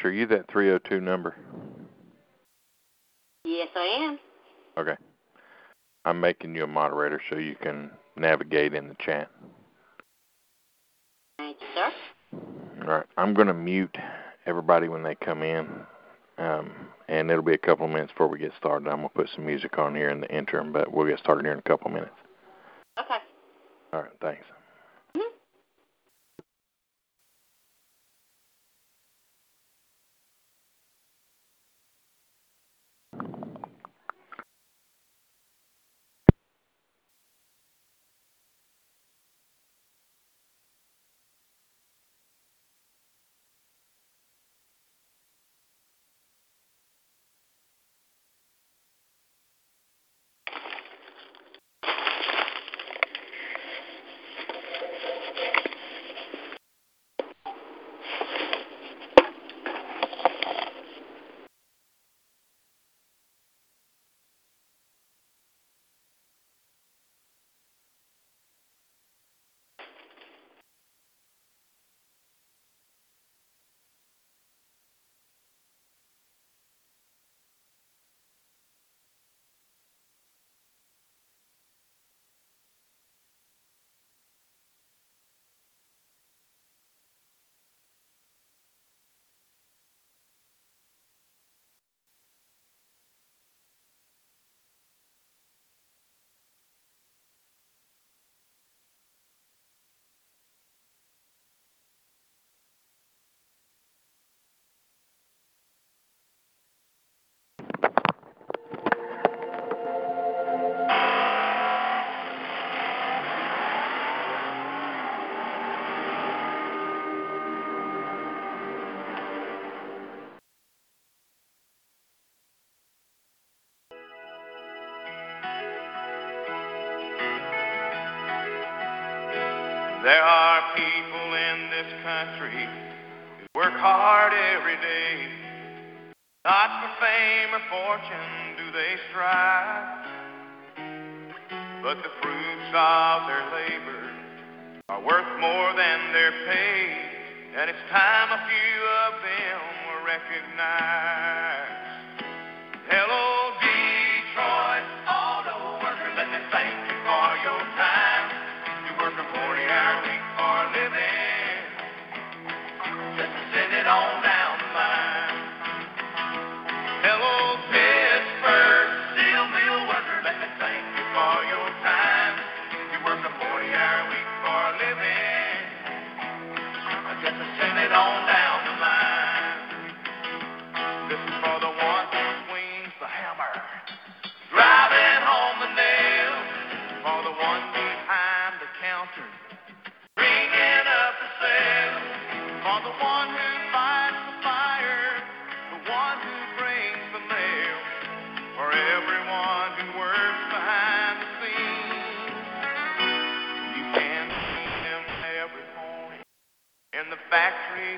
Trish, are you that 302 number? Yes, I am. Okay. I'm making you a moderator so you can navigate in the chat. Thank you, sir. All right. I'm going to mute everybody when they come in, um, and it'll be a couple of minutes before we get started. I'm going to put some music on here in the interim, but we'll get started here in a couple of minutes. Okay. All right. Thanks. There are people in this country who work hard every day. Not for fame or fortune do they strive, but the fruits of their labor are worth more than their pay, and it's time a few of them were recognized. Hello,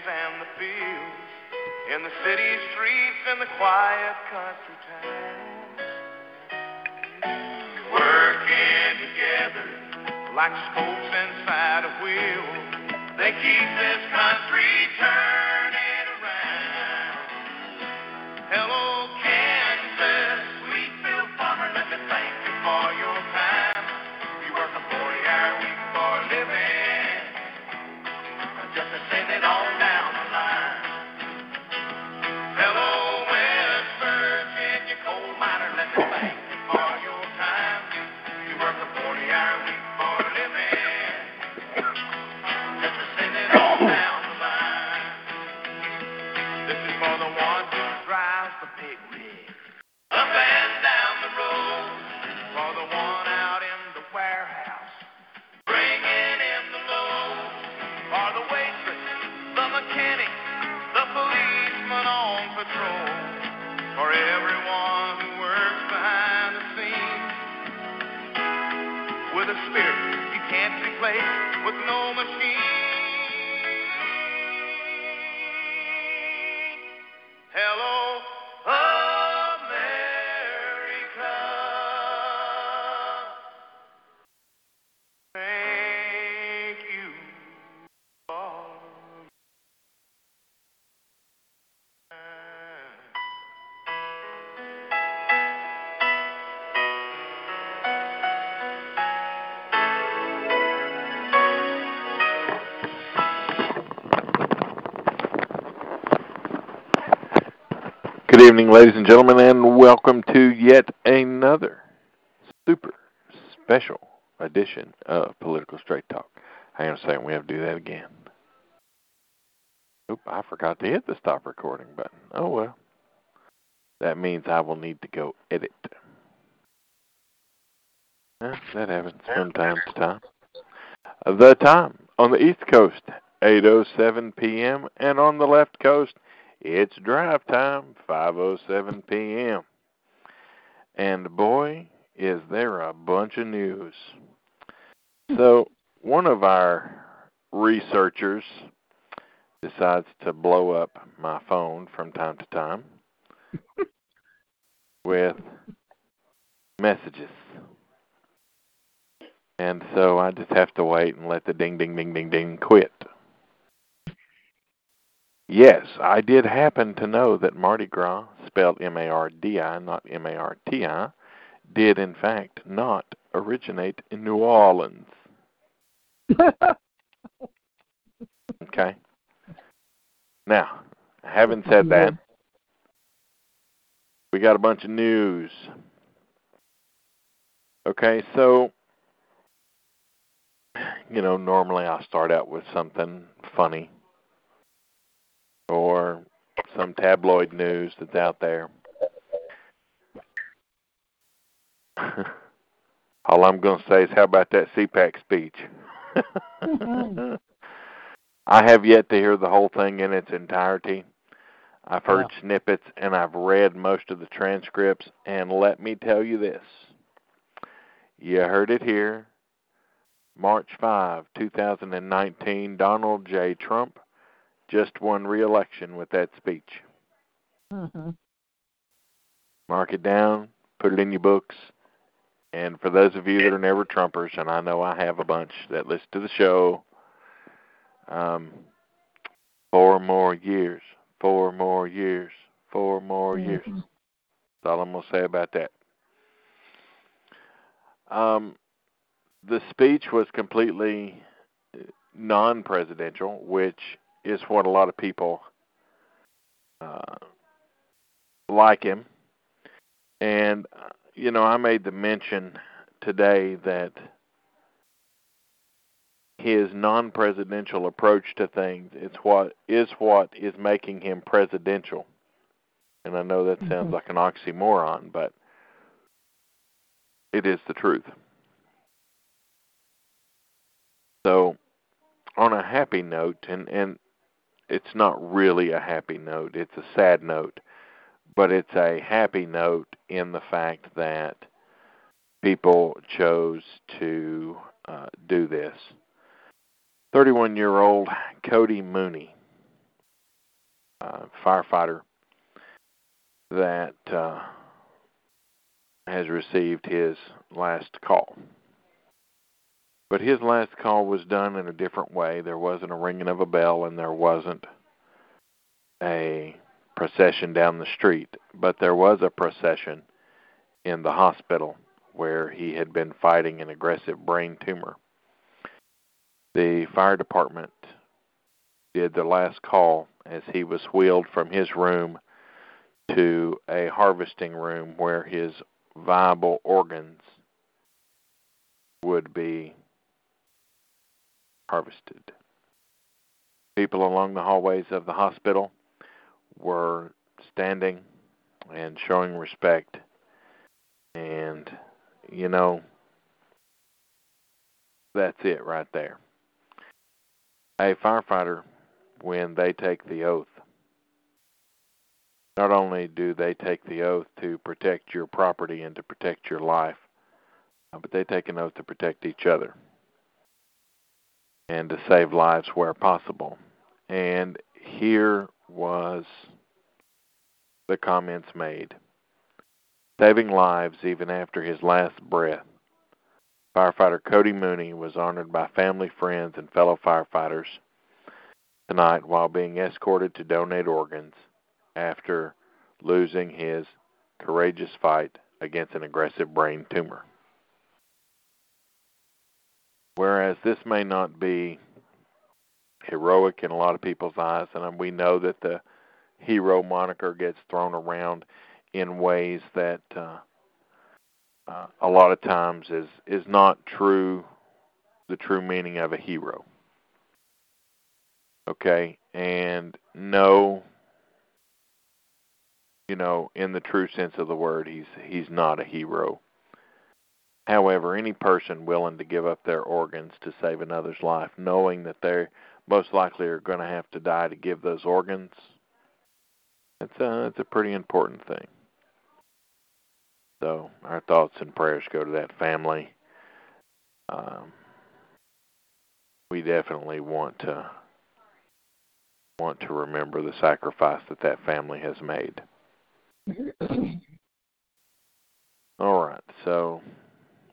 factories and the fields, in the city streets and the quiet country towns. Working together like spokes inside a wheel, they keep this country evening, ladies and gentlemen, and welcome to yet another super special edition of Political Straight Talk. Hang on a second, we have to do that again. Oop, I forgot to hit the stop recording button. Oh well. That means I will need to go edit. Yeah, that happens from time to time. The time on the East Coast, 8:07 p.m., and on the left coast, it's drive time, 5:07 p.m. And boy, is there a bunch of news. So, one of our researchers decides to blow up my phone from time to time with messages. And so I just have to wait and let the ding ding ding ding ding quit. Yes, I did happen to know that Mardi Gras, spelled M A R D I, not M A R T I, did in fact not originate in New Orleans. Okay. Now, having said that, we got a bunch of news. Okay, so you know, normally I start out with something funny or some tabloid news that's out there. All I'm going to say is, how about that CPAC speech? Mm-hmm. I have yet to hear the whole thing in its entirety. I've heard snippets and I've read most of the transcripts, and let me tell you this. You heard it here. March 5, 2019, Donald J. Trump just won re election with that speech. Mm-hmm. Mark it down, put it in your books. And for those of you that are never Trumpers, and I know I have a bunch that listen to the show, um, four more years, four more years, four more years. Mhm. That's all I'm going to say about that. Um, the speech was completely non presidential, which is what a lot of people uh, like him. And, uh, you know, I made the mention today that his non presidential approach to things it's what is what is making him presidential. And I know that sounds Mhm. like an oxymoron, but it is the truth. So, on a happy note, and and it's not really a happy note; it's a sad note, but it's a happy note in the fact that people chose to uh, do this. 31 year old Cody Mooney, uh, firefighter, that uh, has received his last call. But his last call was done in a different way. There wasn't a ringing of a bell and there wasn't a procession down the street, but there was a procession in the hospital where he had been fighting an aggressive brain tumor. The fire department did the last call as he was wheeled from his room to a harvesting room where his viable organs would be harvested. People along the hallways of the hospital were standing and showing respect. And, you know, that's it right there. A firefighter, when they take the oath, not only do they take the oath to protect your property and to protect your life, but they take an oath to protect each other and to save lives where possible. And here was the comments made. Saving lives even after his last breath. Firefighter Cody Mooney was honored by family, friends, and fellow firefighters tonight while being escorted to donate organs after losing his courageous fight against an aggressive brain tumor. Whereas this may not be heroic in a lot of people's eyes, and we know that the hero moniker gets thrown around in ways that uh, uh, a lot of times is is not true the true meaning of a hero. Okay, and no, you know, in the true sense of the word, he's he's not a hero. However, any person willing to give up their organs to save another's life, knowing that they most likely are going to have to die to give those organs, it's a it's a pretty important thing. So our thoughts and prayers go to that family. Um, we definitely want to want to remember the sacrifice that that family has made. All right, so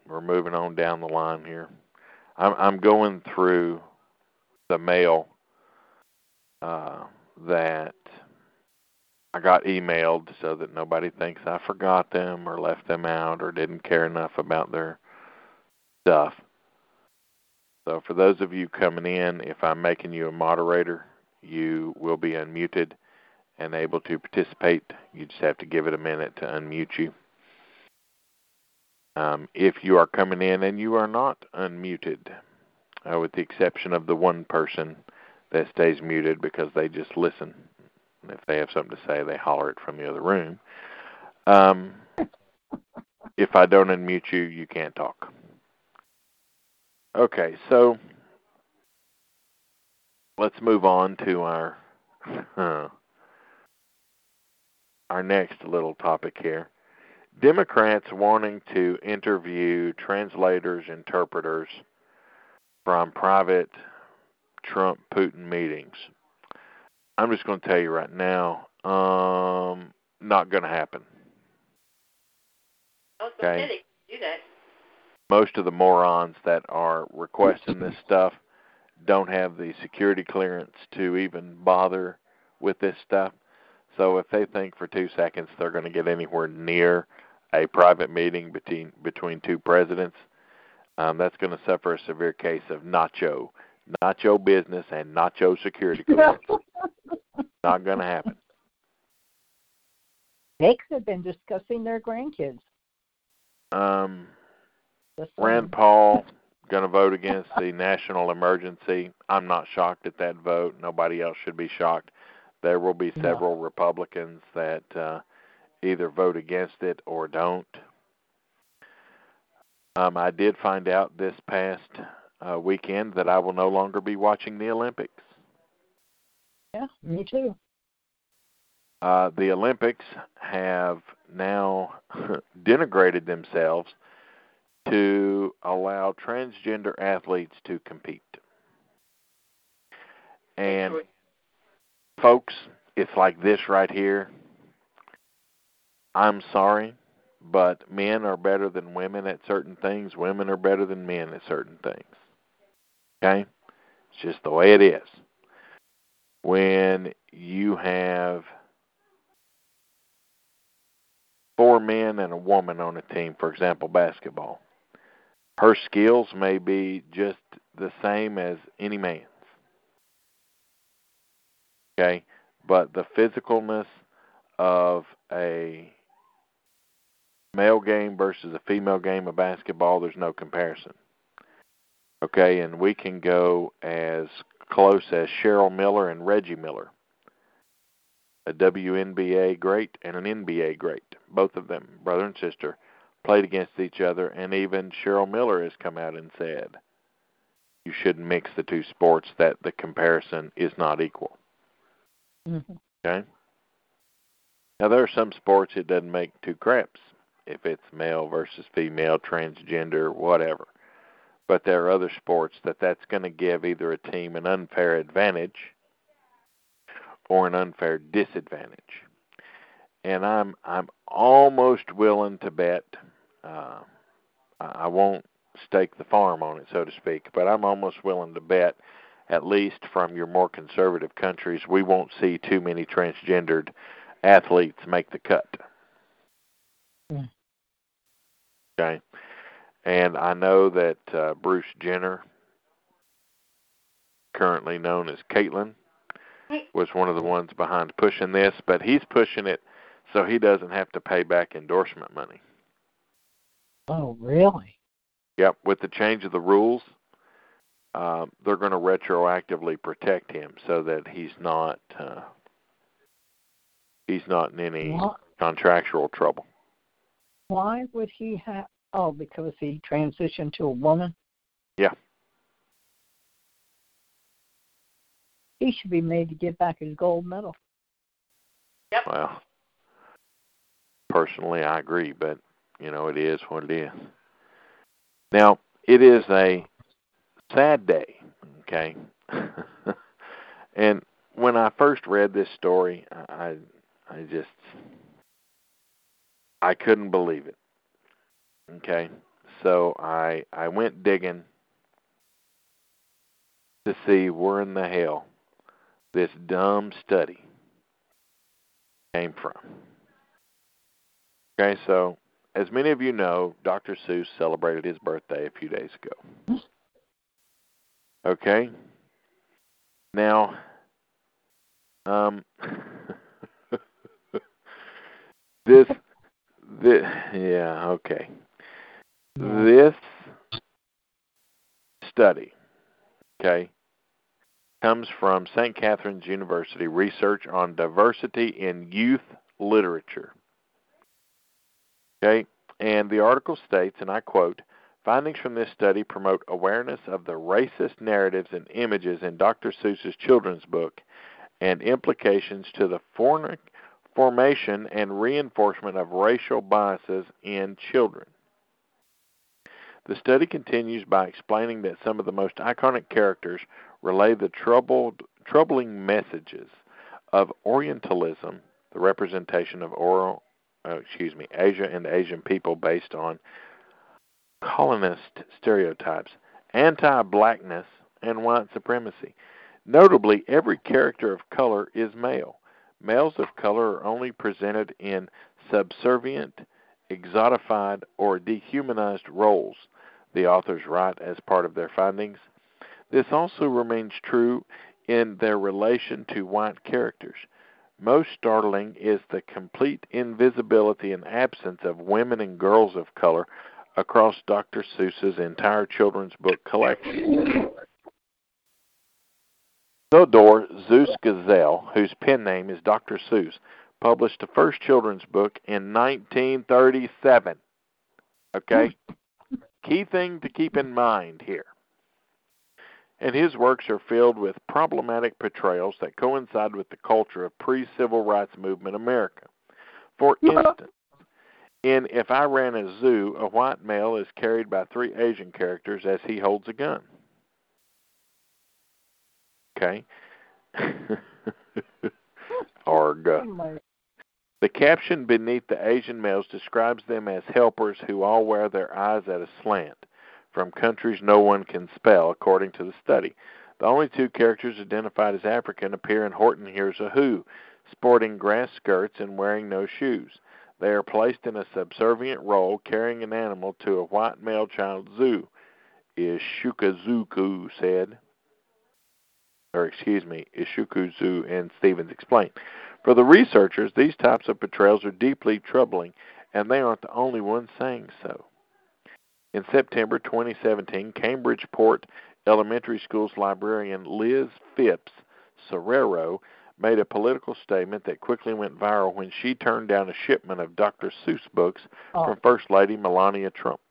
we're moving on down the line here. I'm, I'm going through the mail uh, that I got emailed so that nobody thinks I forgot them or left them out or didn't care enough about their stuff. So, for those of you coming in, if I'm making you a moderator, you will be unmuted and able to participate. You just have to give it a minute to unmute you. Um, if you are coming in and you are not unmuted, uh, with the exception of the one person that stays muted because they just listen. If they have something to say, they holler it from the other room. Um, if I don't unmute you, you can't talk. Okay, so let's move on to our our next little topic here. Democrats wanting to interview translators, interpreters from private Trump Putin meetings. I'm just going to tell you right now, um, not going to happen. Okay. Most of the morons that are requesting this stuff don't have the security clearance to even bother with this stuff. So if they think for two seconds they're going to get anywhere near a private meeting between between two presidents, um, that's going to suffer a severe case of nacho, nacho business and nacho security clearance. Not going to happen. Could have been discussing their grandkids. Um, Rand. Paul going to vote against the national emergency. I'm not shocked at that vote. Nobody else should be shocked. There will be No. several Republicans that uh, either vote against it or don't. Um, I did find out this past uh, weekend that I will no longer be watching the Olympics. Yeah, me too. Uh, the Olympics have now denigrated themselves to allow transgender athletes to compete. And folks, it's like this right here. I'm sorry, but men are better than women at certain things. Women are better than men at certain things. Okay? It's just the way it is. When you have four men and a woman on a team, for example, basketball, her skills may be just the same as any man's. Okay? But the physicalness of a male game versus a female game of basketball, there's no comparison. Okay, and we can go as close as Cheryl Miller and Reggie Miller, a WNBA great and an NBA great. Both of them, brother and sister, played against each other, and even Cheryl Miller has come out and said you shouldn't mix the two sports, that the comparison is not equal. Mm-hmm. Okay? Now, there are some sports it doesn't make two craps if it's male versus female, transgender, whatever. But there are other sports that that's going to give either a team an unfair advantage or an unfair disadvantage. And I'm I'm almost willing to bet. Uh, I won't stake the farm on it, so to speak, but I'm almost willing to bet, at least from your more conservative countries, we won't see too many transgendered athletes make the cut. Mm. Okay. And I know that uh, Bruce Jenner, currently known as Caitlyn, was one of the ones behind pushing this, but he's pushing it so he doesn't have to pay back endorsement money. Oh, really? Yep, with the change of the rules, uh, they're going to retroactively protect him so that he's not uh, he's not in any What? contractual trouble. Why would he have? Oh, because he transitioned to a woman. Yeah. He should be made to give back his gold medal. Yeah. Well, personally, I agree, but you know, it is what it is. Now, it is a sad day, okay? and when I first read this story, I I just I couldn't believe it. Okay? So I I went digging to see where in the hell this dumb study came from. Okay, so as many of you know, Dr. Seuss celebrated his birthday a few days ago. Okay? Now, um, this, this, yeah, okay. This study, okay, comes from St. Catherine's University Research on Diversity in Youth Literature. Okay, and the article states, and I quote, Findings from this study promote awareness of the racist narratives and images in Dr. Seuss's children's book and implications to the for- formation and reinforcement of racial biases in children. The study continues by explaining that some of the most iconic characters relay the troubled, troubling messages of Orientalism, the representation of oral, uh, excuse me, Asia and Asian people based on colonist stereotypes, anti blackness, and white supremacy. Notably, every character of color is male. Males of color are only presented in subservient, exotified, or dehumanized roles, the authors write as part of their findings. This also remains true in their relation to white characters. Most startling is the complete invisibility and absence of women and girls of color across Dr. Seuss's entire children's book collection. Theodore Seuss Gazelle, whose pen name is Dr. Seuss, published the first children's book in 1937. Okay? Key thing to keep in mind here. And his works are filled with problematic portrayals that coincide with the culture of pre civil rights movement America. For instance, in If I Ran a Zoo, a white male is carried by three Asian characters as he holds a gun. Okay? Arg. The caption beneath the Asian males describes them as helpers who all wear their eyes at a slant from countries no one can spell, according to the study. The only two characters identified as African appear in Horton Hears a Who, sporting grass skirts and wearing no shoes. They are placed in a subservient role, carrying an animal to a white male child zoo, Ishukazuku said. Or, excuse me, Ishukuzu and Stephens explained. For the researchers, these types of portrayals are deeply troubling, and they aren't the only ones saying so. In September 2017, Cambridgeport Elementary School's librarian Liz Phipps Soeiro made a political statement that quickly went viral when she turned down a shipment of Dr. Seuss books Oh, from First Lady Melania Trump.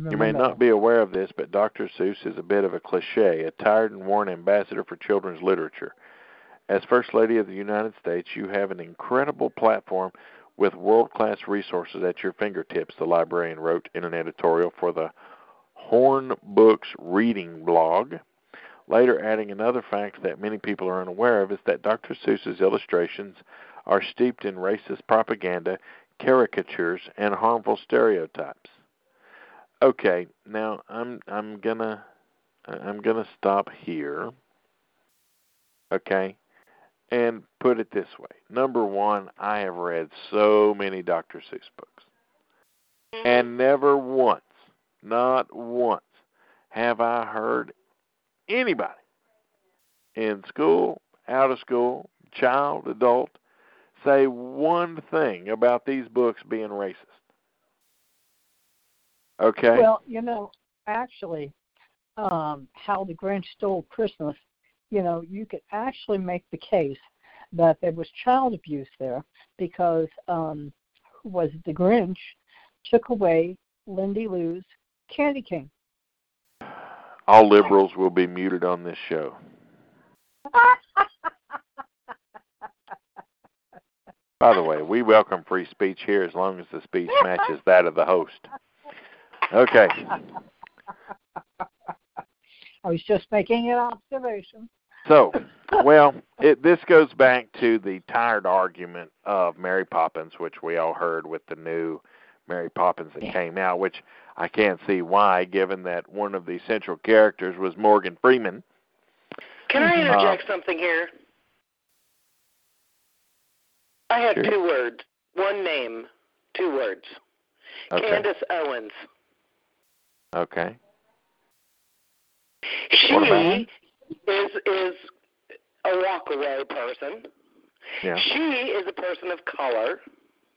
You may not be aware of this, but Dr. Seuss is a bit of a cliche, a tired and worn ambassador for children's literature. As First Lady of the United States, you have an incredible platform with world class resources at your fingertips, the librarian wrote in an editorial for the Horn Books Reading blog. Later, adding another fact that many people are unaware of is that Dr. Seuss's illustrations are steeped in racist propaganda, caricatures, and harmful stereotypes. Okay, now I'm I'm gonna I'm gonna stop here. Okay, and put it this way: number one, I have read so many Dr. Seuss books, and never once, not once, have I heard anybody in school, out of school, child, adult, say one thing about these books being racist. Okay? Well, you know, actually, um, how the Grinch stole Christmas. You know, you could actually make the case that there was child abuse there because um, who was? The Grinch took away Lindy Lou's candy cane. All liberals will be muted on this show. By the way, we welcome free speech here as long as the speech matches that of the host. Okay. I was just making an observation. So, well, it, this goes back to the tired argument of Mary Poppins, which we all heard with the new Mary Poppins that Yeah. came out, which I can't see why, given that one of the central characters was Morgan Freeman. Can I Mhm. interject something here? I have Sure. two words, one name, two words. Okay. Candace Owens. Okay. She What about her? is is a walkaway person. Yeah. She is a person of color.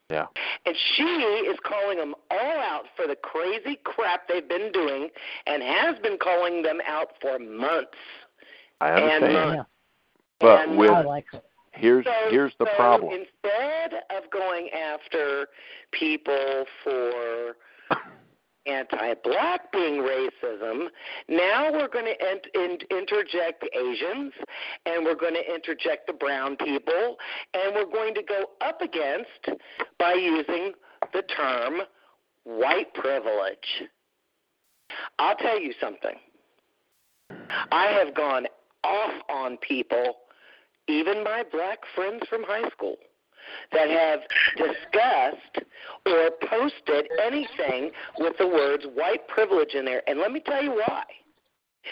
Yeah. And she is calling them all out for the crazy crap they've been doing and has been calling them out for months. I And, understand. Yeah, but and, with I like here's So, here's the so problem. Instead of going after people for anti-black being racism, now we're going to ent- in- interject Asians, and we're going to interject the brown people, and we're going to go up against by using the term white privilege. I'll tell you something. I have gone off on people even my black friends from high school that have discussed or posted anything with the words white privilege in there. And let me tell you why.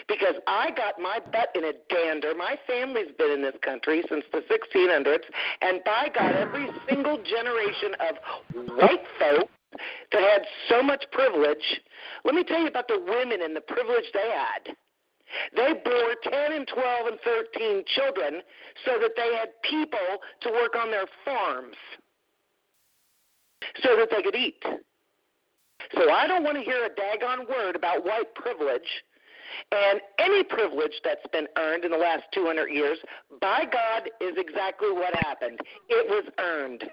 Because I got my butt in a dander. My family's been in this country since the 1600s, and by God, every single generation of white folk that had so much privilege. Let me tell you about the women and the privilege they had. They bore 10 and 12 and 13 children so that they had people to work on their farms so that they could eat. So I don't want to hear a daggone word about white privilege and any privilege that's been earned in the last 200 years. By God, is exactly what happened. It was earned.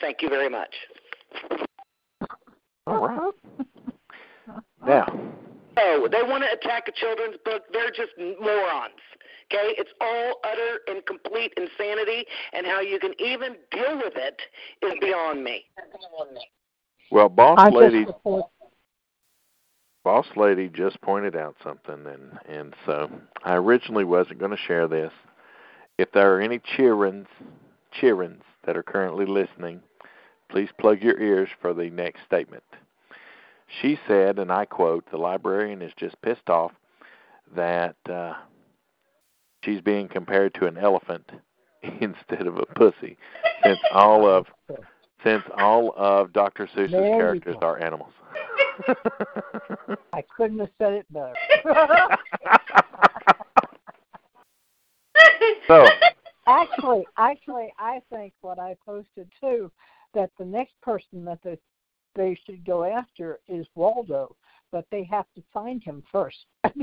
Thank you very much. All right. Now, Oh, they want to attack a children's book. They're just morons. Okay? It's all utter and complete insanity, and how you can even deal with it is beyond me. well, boss I lady, boss lady just pointed out something, and and so I originally wasn't going to share this. If there are any cheerins, cheerins that are currently listening, please plug your ears for the next statement. She said, and I quote, "The librarian is just pissed off that uh, she's being compared to an elephant instead of a pussy, since all of since all of Dr. Seuss's characters are animals." I couldn't have said it better. so, actually, actually, I think what I posted too that the next person that they they should go after is Waldo but they have to find him first.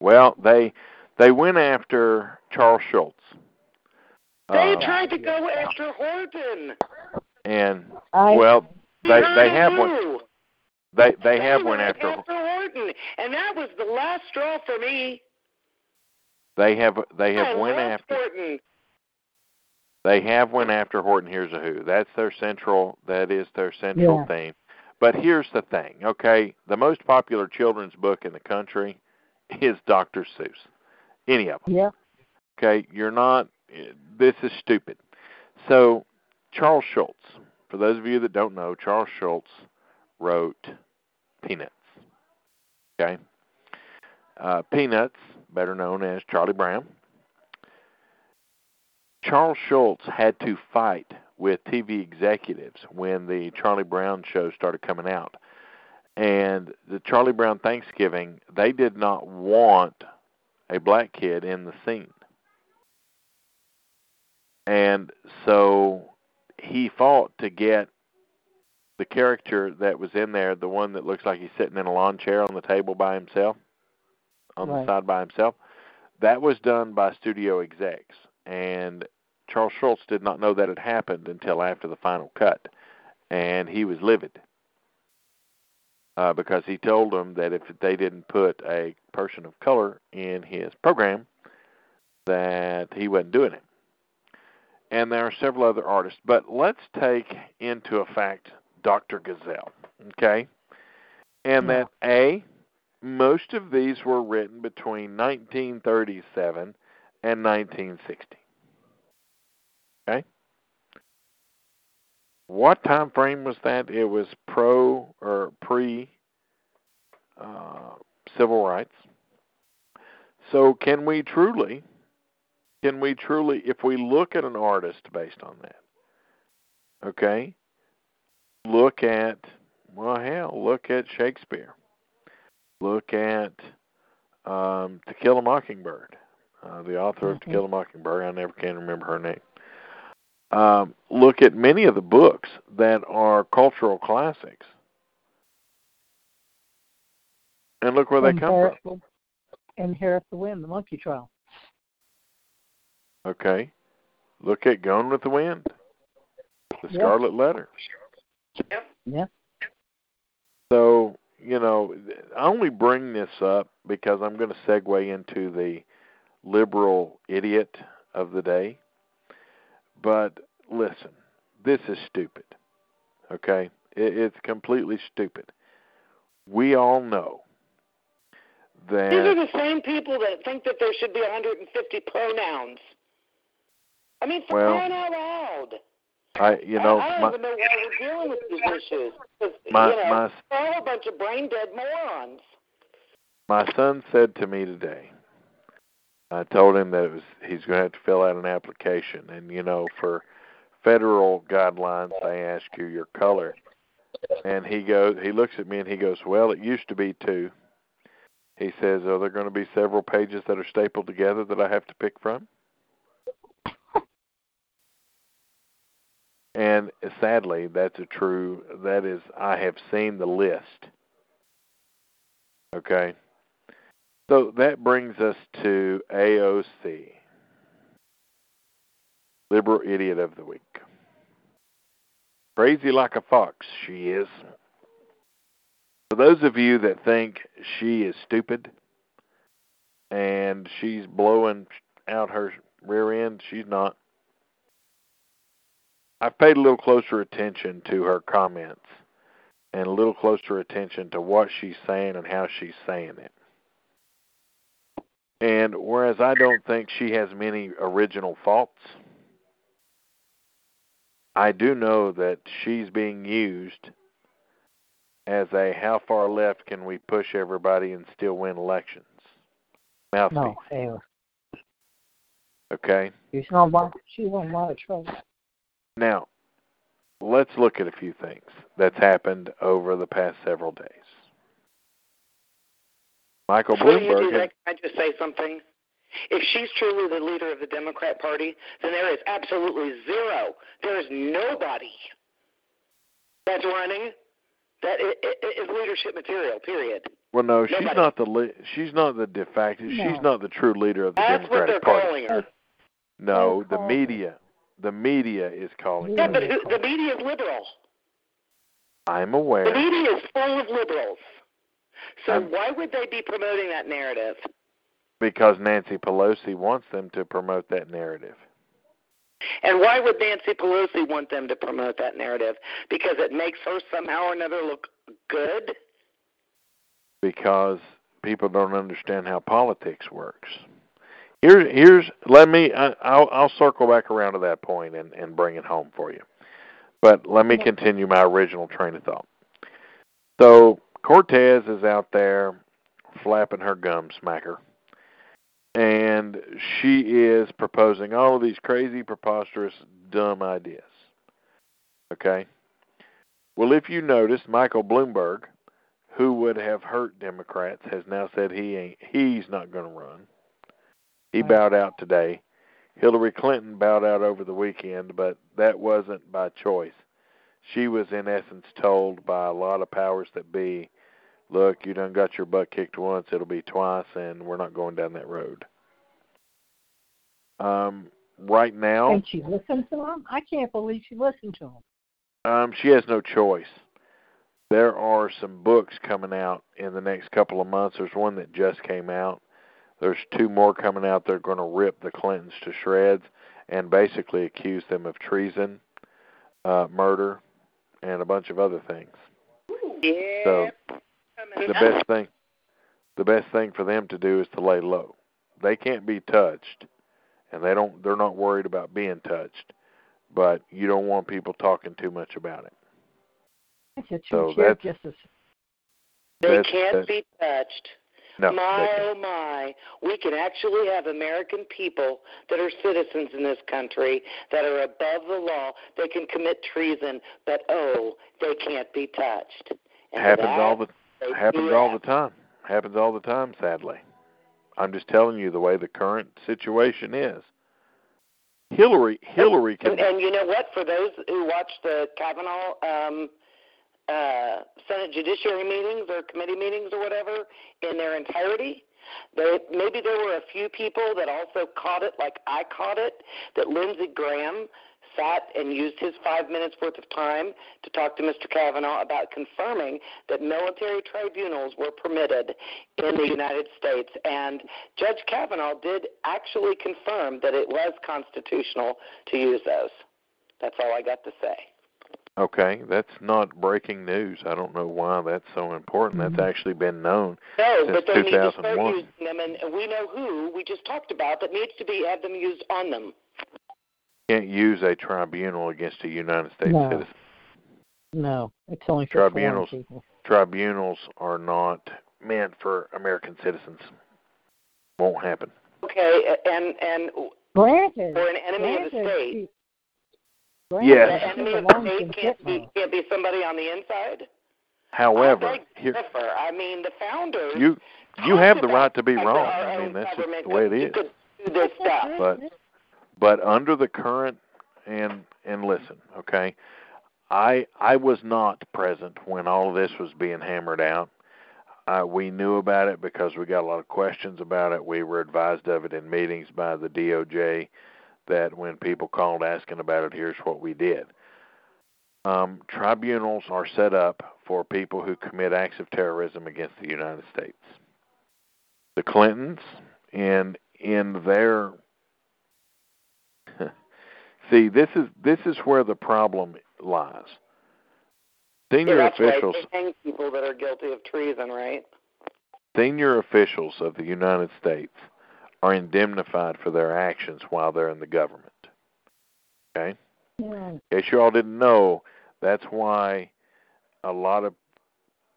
Well, they they went after Charles Schulz. They Uh, tried to go after Horton. and I, well, they they have one. who? They they have went one after after Horton, and that was the last straw for me. they have they have I went after Horton. They have went after Horton Hears a Who. That's their central that is their central Yeah. theme. But here's the thing, okay? The most popular children's book in the country is Dr. Seuss. Any of them. yeah, Okay, you're not. This is stupid. So, Charles Schulz. For those of you that don't know, Charles Schulz wrote Peanuts. Okay, uh, Peanuts, better known as Charlie Brown. Charles Schulz had to fight with TV executives when the Charlie Brown show started coming out. And the Charlie Brown Thanksgiving, they did not want a black kid in the scene. And so he fought to get the character that was in there, the one that looks like he's sitting in a lawn chair on the table by himself, on Right. the side by himself. That was done by studio execs. And Charles Schulz did not know that had happened until after the final cut. And he was livid. Uh, because he told them that if they didn't put a person of color in his program, that he wasn't doing it. And there are several other artists, but let's take into effect Dr. Gazelle, okay? And that A, most of these were written between 1937 and 1960. Okay? What time frame was that? It was pro or pre uh, civil rights. So can we truly can we truly if we look at an artist based on that, okay? Look at well hell, look at Shakespeare. Look at um, To Kill a Mockingbird. Uh, the author of To Mhm. Kill a Mockingbird, I never can remember her name um, look at many of the books that are cultural classics, and look where they come from. Inherit the Wind, the Monkey Trial. Okay, look at Gone with the Wind, The Yeah. Scarlet Letter. Yep. Yeah. So you know, I only bring this up because I'm going to segue into the liberal idiot of the day. But listen, this is stupid. Okay, it, it's completely stupid. We all know that. These are the same people that think that there should be 150 pronouns. I mean, for Well, crying out loud. I, you know, I, I don't my even know why we're dealing with these issues. my you know, my we're all a bunch of brain dead morons. my son said to me today. I told him that it was he's going to have to fill out an application, and you know, for federal guidelines, they ask you your color. And he goes, he looks at me and he goes, "Well, it used to be two. He says, "Are there going to be several pages that are stapled together that I have to pick from?" And sadly, that's a true. That is, I have seen the list. Okay. So that brings us to AOC, Liberal Idiot of the Week. Crazy like a fox, she is. For those of you that think she is stupid and she's blowing out her rear end, she's not. I've paid a little closer attention to her comments and a little closer attention to what she's saying and how she's saying it. And whereas I don't think she has many original thoughts, I do know that she's being used as a how far left can we push everybody and still win elections mouthpiece. No, ew. Okay. She's in a lot. She's in a lot of trouble. Now, let's look at a few things that's happened over the past several days. Michael Before you Bloomberg do that, can I just say something? If she's truly the leader of the Democrat Party, then there is absolutely zero. There is nobody that's running That i- i- is leadership material. Period. Well, no, she's not the le- she's not the de facto. No. She's not the true leader of the That's what they're Democratic Party. calling her. No, They're the calling- media, the media is calling. Yeah, her. but who, the media is liberal. I'm aware. The media is full of liberals. So I'm- why would they be promoting that narrative? because Nancy Pelosi wants them to promote that narrative. And why would Nancy Pelosi want them to promote that narrative? Because it makes her somehow or another look good. because people don't understand how politics works. Here, here's let me. I, I'll, I'll circle back around to that point and, and bring it home for you. But let me continue my original train of thought. So Cortez is out there flapping her gum smacker, and she is proposing all of these crazy, preposterous, dumb ideas. Okay. Well, if you notice, Michael Bloomberg who would have hurt Democrats has now said he ain't he's not going to run. He bowed out today. Hillary Clinton bowed out over the weekend, but that wasn't by choice. She was in essence told by a lot of powers that be, look, you done got your butt kicked once, it'll be twice and we're not going down that road. Um right now And she listened to him. I can't believe she listened to him. Um, she has no choice. There are some books coming out in the next couple of months. There's one that just came out. There's two more coming out. They're going to rip the Clintons to shreds and basically accuse them of treason, uh, murder, and a bunch of other things. Yeah. So the best thing, the best thing for them to do is to lay low. They can't be touched, and they don't. They're not worried about being touched. But you don't want people talking too much about it. It's a So true chair that's- justice. They That's- can't that's- be touched. No, my oh my, we can actually have American people that are citizens in this country that are above the law. They can commit treason, but oh, they can't be touched. And happens that, all the happens all that. the time. Happens all the time, sadly. I'm just telling you the way the current situation is. Hillary Hillary can And, and you know what? For those who watch the Kavanaugh um, uh, Senate Judiciary meetings or committee meetings or whatever in their entirety, they, maybe there were a few people that also caught it, like I caught it, that Lindsey Graham sat and used his five minutes worth of time to talk to Mr. Kavanaugh about confirming that military tribunals were permitted in the United States. And Judge Kavanaugh did actually confirm that it was constitutional to use those. That's all I got to say. Okay, that's not breaking news. I don't know why that's so important. That's mm-hmm. actually been known. No, Since but they need to start using them, and we know who we just talked about that needs to be have them used on them. Can't use a tribunal against a United States No. citizen. No, it's only for foreign Tribunals. people. Tribunals are not meant for American citizens. Won't happen. Okay, and and Granted, for an enemy of the state, she- the Yes. granted, she enemy of the belongs state can't be can't be somebody on the inside. However, I here. I mean, the founders. you you have the right to be wrong. I mean, that's just the way it that you is. could do this stuff. But but under the current and and listen, okay, I I was not present when all of this was being hammered out. Uh, we knew about it because we got a lot of questions about it. We were advised of it in meetings by the DOJ that when people called asking about it, here's what we did. Um, tribunals are set up for people who commit acts of terrorism against the United States. The Clintons, and in their See, this is this is where the problem lies. Senior yeah, officials, right. Hang people that are guilty of treason, right? senior officials of the United States are indemnified for their actions while they're in the government. Okay? Yeah. In case you all didn't know, that's why a lot of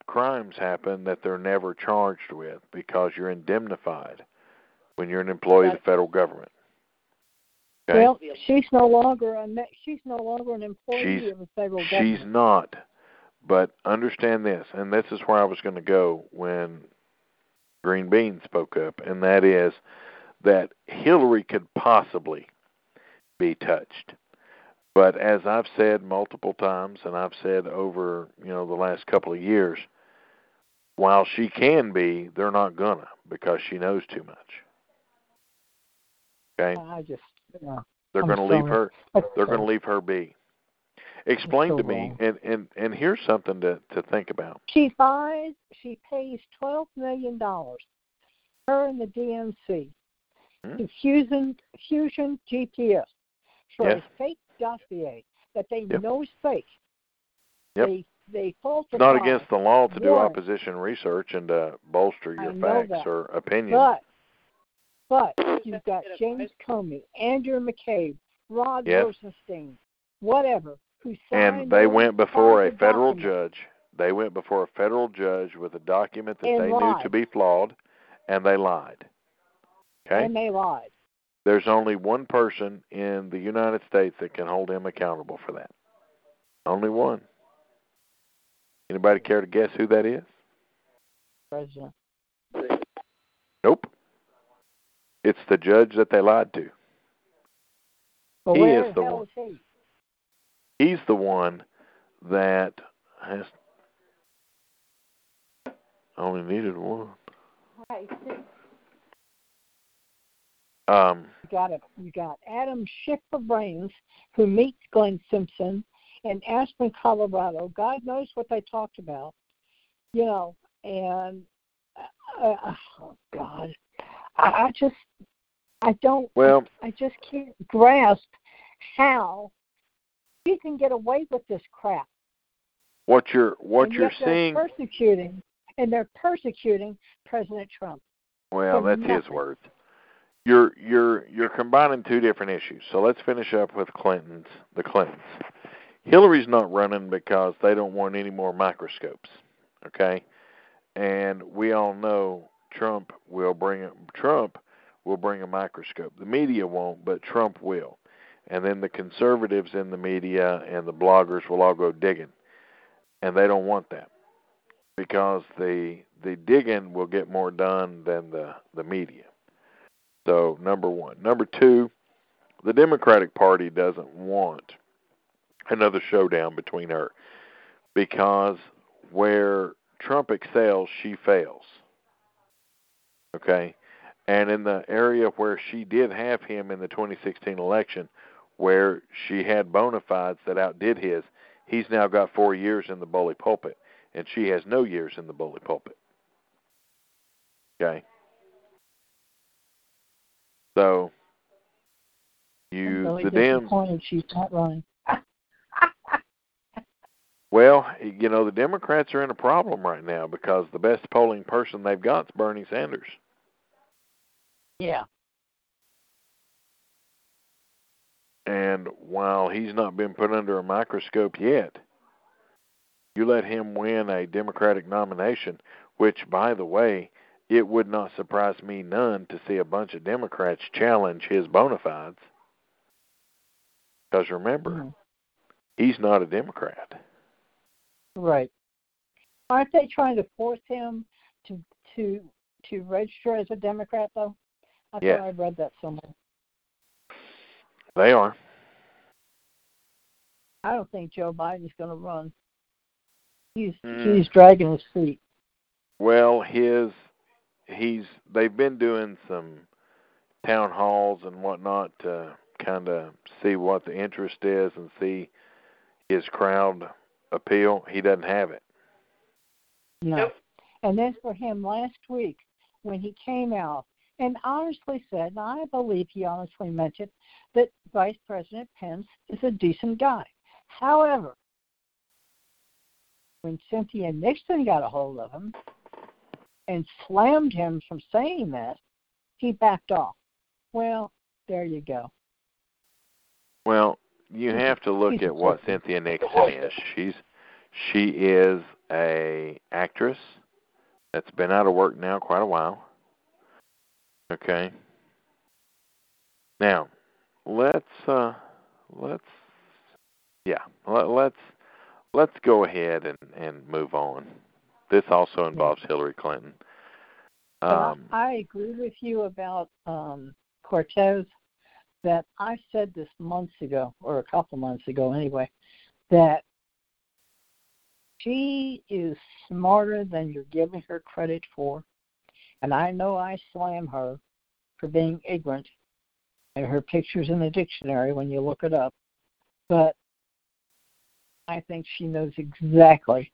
crimes happen that they're never charged with because you're indemnified when you're an employee of the federal government. Okay? Well, she's no longer a she's no longer an employee She's- of the federal She's government. She's not. But understand this, and this is where I was going to go when Green Bean spoke up, and that is that Hillary could possibly be touched. But as I've said multiple times, and I've said over you know the last couple of years, while she can be, they're not gonna because she knows too much. Okay, I just, they're I'm going to leave her. They're to leave her be. Explain so to me, wrong. and and and here's something to to think about. She buys, she pays twelve million dollars. Her and the DNC. Hmm? to Fusion Fusion GPS for Yes. a fake dossier that they Yep. know is fake. Yep. They they falsify. It's not against the law to do Warren. opposition research and to bolster your facts that. or opinions. But but you've got James Comey, Andrew McCabe, Rod Yes. Rosenstein, whatever, who and they went before a federal documents. judge. They went before a federal judge with a document that And they knew to be flawed, and they lied. Okay? and they lied. There's only one person in the United States that can hold him accountable for that. Only one. Anybody care to guess who that is? President. Nope. It's the judge that they lied to. But He is the hell one. is he? He's the one that has only needed one. Um, You got it. You got Adam Schiffer Brains, who meets Glenn Simpson in Aspen, Colorado. God knows what they talked about, you know. And uh, uh, oh God, I, I just, I don't. well, I just can't grasp how you can get away with this crap. what you're what and you're seeing. persecuting, and they're persecuting President Trump. Well, that's his nothing. words. You're you're you're combining two different issues. So let's finish up with Clinton's the Clintons. Hillary's not running because they don't want any more microscopes. Okay? And we all know Trump will bring a, Trump will bring a microscope. The media won't, but Trump will. And then the conservatives in the media and the bloggers will all go digging. And they don't want that. Because the the digging will get more done than the the media. So number one. Number two, the Democratic Party doesn't want another showdown between her because where Trump excels, she fails. Okay? And in the area where she did have him in the 2016 election, where she had bona fides that outdid his, he's now got four years in the bully pulpit, and she has no years in the bully pulpit. Okay? So, you, really the Dems, she's not running. Well, you know, the Democrats are in a problem right now because the best polling person they've got is Bernie Sanders. Yeah. And while he's not been put under a microscope yet, you let him win a Democratic nomination, which, by the way, it would not surprise me none to see a bunch of Democrats challenge his bona fides. Because remember, Mhm. he's not a Democrat. Right. Aren't they trying to force him to to to register as a Democrat though? I Yes. thought I read that somewhere. They are. I don't think Joe Biden's going to run. He's Mm. he's dragging his feet. Well, his he's they've been doing some town halls and whatnot to kind of see what the interest is and see his crowd appeal. He doesn't have it. No. Nope. And then for him last week when he came out and honestly said, and I believe he honestly meant it, that Vice President Pence is a decent guy. However, when Cynthia Nixon got a hold of him and slammed him from saying that, he backed off. Well, there you go. Well, you have to look at what. Cynthia Nixon is. She's she is a actress that's been out of work now quite a while. Okay. Now, let's uh let's yeah, let, let's let's go ahead and and move on. This also involves Hillary Clinton. Um I, I agree with you about um, Cortez. that I said this months ago, or a couple months ago anyway, that she is smarter than you're giving her credit for. And I know I slam her for being ignorant and her picture's in the dictionary when you look it up. But I think she knows exactly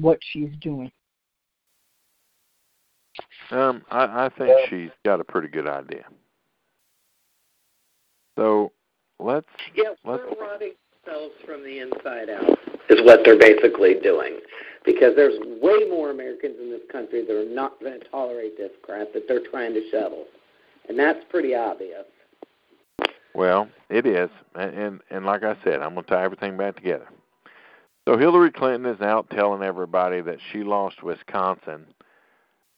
what she's doing. Um, I, I think she's got a pretty good idea. So let's Yeah, let's we're rotting ourselves from the inside out is what they're basically doing. Because there's way more Americans in this country that are not going to tolerate this crap that they're trying to shovel. And that's pretty obvious. Well, it is, and and, and like I said, I'm going to tie everything back together. So Hillary Clinton is out telling everybody that she lost Wisconsin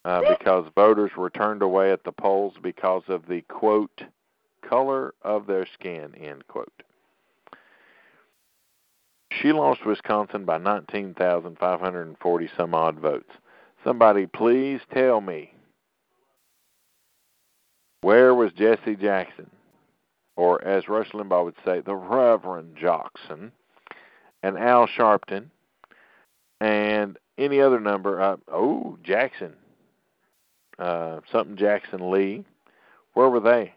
uh, because voters were turned away at the polls because of the quote color of their skin end quote. She lost Wisconsin by 19,540 some odd votes. Somebody please tell me where was Jesse Jackson? or as Rush Limbaugh would say, the Reverend Jackson, and Al Sharpton, and any other number. Uh, oh, Jackson, uh, something Jackson Lee. Where were they?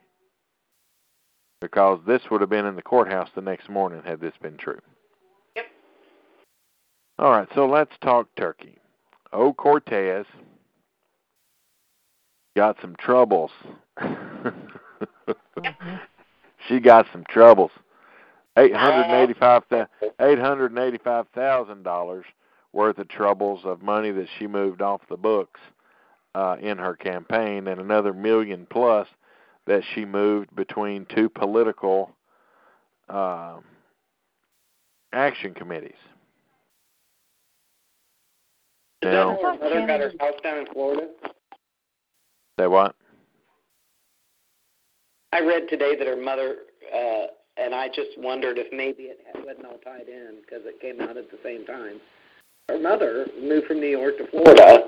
Because this would have been in the courthouse the next morning had this been true. Yep. All right, so let's talk turkey. Oh, Cortez got some troubles. Mhm. she got some troubles. Eight hundred and eighty-five eight hundred and eighty-five thousand dollars worth of troubles of money that she moved off the books uh, in her campaign, and another million plus that she moved between two political uh, action committees. Is Now, that her mother got her house down in Florida? say what? I read today that her mother, uh, and I just wondered if maybe it wasn't all tied in because it came out at the same time. Her mother moved from New York to Florida,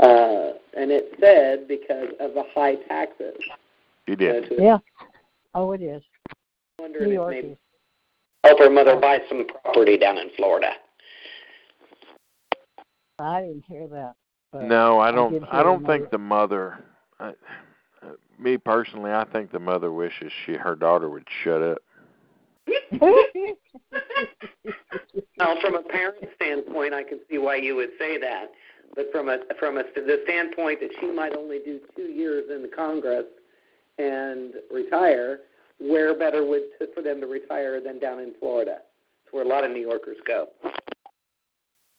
uh, and it said because of the high taxes. She did. to- Yeah. Oh, it is. wondering New if maybe help her mother buy some property down in Florida. I didn't hear that. But No, I don't. hear I don't the think mother- the mother. I, uh, me personally, I think the mother wishes she her daughter would shut up. Now, from a parent standpoint, I can see why you would say that. But from a from a the standpoint that she might only do two years in the Congress and retire, where better would to, for them to retire than down in Florida? It's where a lot of New Yorkers go.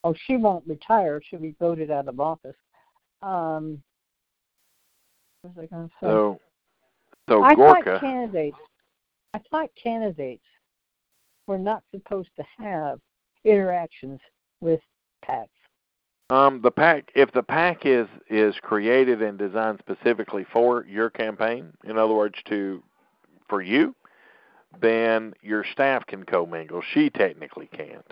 oh, she won't retire. She'll be voted out of office. Um, what was I going to say? So, so I Gorka. thought candidates. I thought candidates were not supposed to have interactions with PACs. Um, the pack, if the pack is is created and designed specifically for your campaign, in other words, to for you, then your staff can commingle. She technically can't.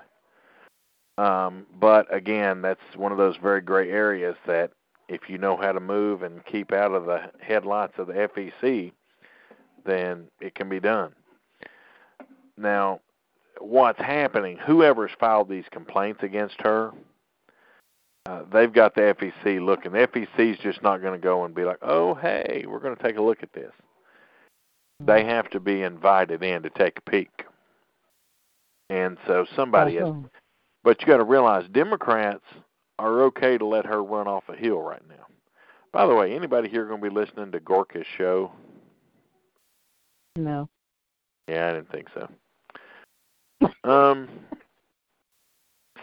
Um, but again, that's one of those very gray areas that if you know how to move and keep out of the headlights of the FEC, then it can be done. Now, what's happening? Whoever's filed these complaints against her, uh, they've got the FEC looking. The FEC's just not going to go and be like, "Oh, hey, we're going to take a look at this." They have to be invited in to take a peek, and so somebody has. But you got to realize, Democrats are okay to let her run off a hill right now. By the way, anybody here going to be listening to Gorka's show? no. Yeah, I didn't think so. Um,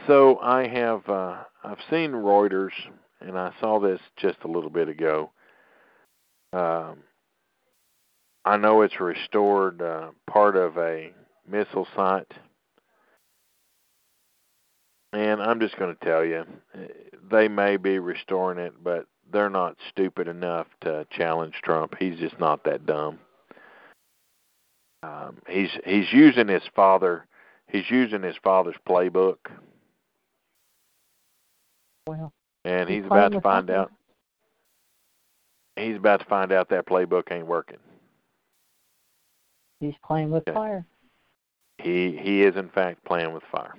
so I have uh, I've seen Reuters, and I saw this just a little bit ago. Um, I know it's restored uh, part of a missile site, and I'm just going to tell you, they may be restoring it, but they're not stupid enough to challenge Trump. He's just not that dumb. Um, he's he's using his father he's using his father's playbook, Well, and He's about to find something. out. He's about to find out that playbook ain't working. He's playing with Okay. fire. He he is in fact playing with fire.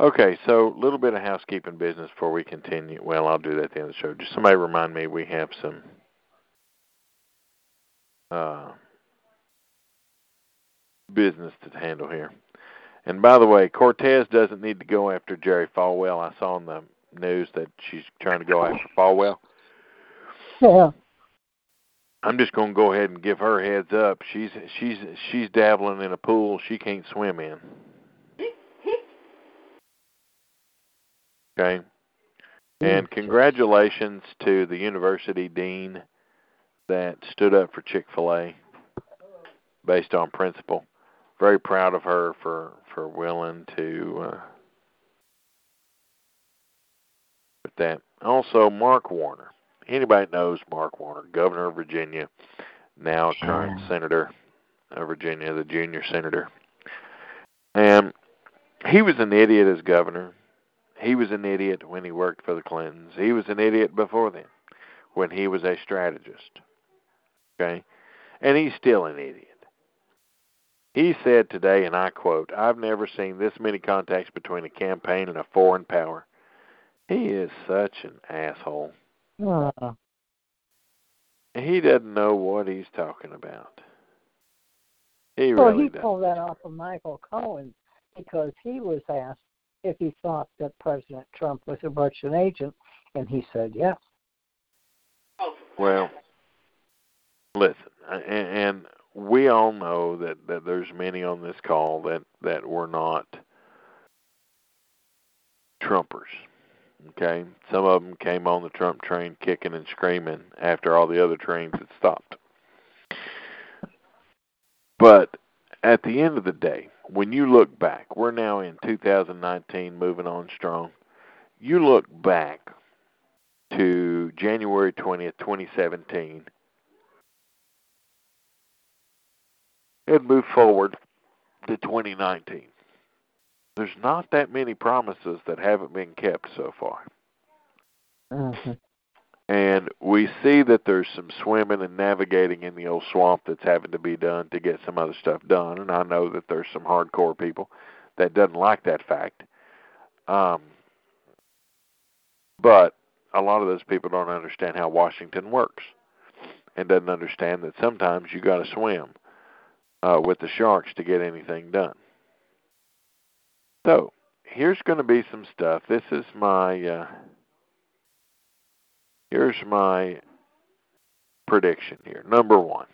Okay, so a little bit of housekeeping business before we continue. Well, I'll do that at the end of the show. Just somebody remind me we have some uh, business to handle here. And by the way, Cortez doesn't need to go after Jerry Falwell. I saw in the news that she's trying to go after Falwell. Yeah. I'm just going to go ahead and give her a heads up. She's she's she's dabbling in a pool she can't swim in. Okay. And congratulations to the university dean that stood up for Chick-fil-A based on principle. Very proud of her for for willing to uh with that. Also Mark Warner. Anybody knows Mark Warner, governor of Virginia, now current Yeah. senator of Virginia, the junior senator. And he was an idiot as governor. He was an idiot when he worked for the Clintons. He was an idiot before then when he was a strategist. Okay? And he's still an idiot. He said today, and I quote, I've never seen this many contacts between a campaign and a foreign power. He is such an asshole. Uh, He doesn't know what he's talking about. He well, really he doesn't. pulled that off of Michael Cohen because he was asked if he thought that President Trump was a Russian agent, and he said yes. Well, listen, and, and we all know that that there's many on this call that that were not Trumpers. Okay, some of them came on the Trump train kicking and screaming after all the other trains had stopped. But at the end of the day, when you look back, we're now in 2019, moving on strong. You look back to January 20th, 2017, and move forward to 2019. There's not that many promises that haven't been kept so far. hmm And we see that there's some swimming and navigating in the old swamp that's having to be done to get some other stuff done. And I know that there's some hardcore people that doesn't like that fact. Um, but a lot of those people don't understand how Washington works and doesn't understand that sometimes you got to swim uh, with the sharks to get anything done. So here's going to be some stuff. This is my uh, here's my prediction here. Number one.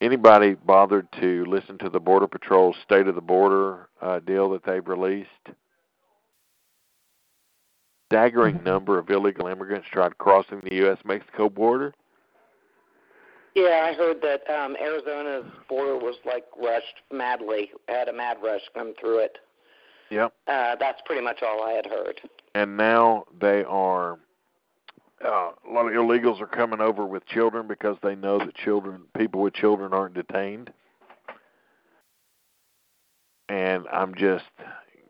Anybody bothered to listen to the Border Patrol State of the Border uh, deal that they've released? Staggering Mhm. number of illegal immigrants tried crossing the U.S. Mexico border. Yeah, I heard that um Arizona's border was like rushed madly, had a mad rush come through it. Yep. Uh, that's pretty much all I had heard. and now they are uh, a lot of illegals are coming over with children because they know that children people with children aren't detained and i'm just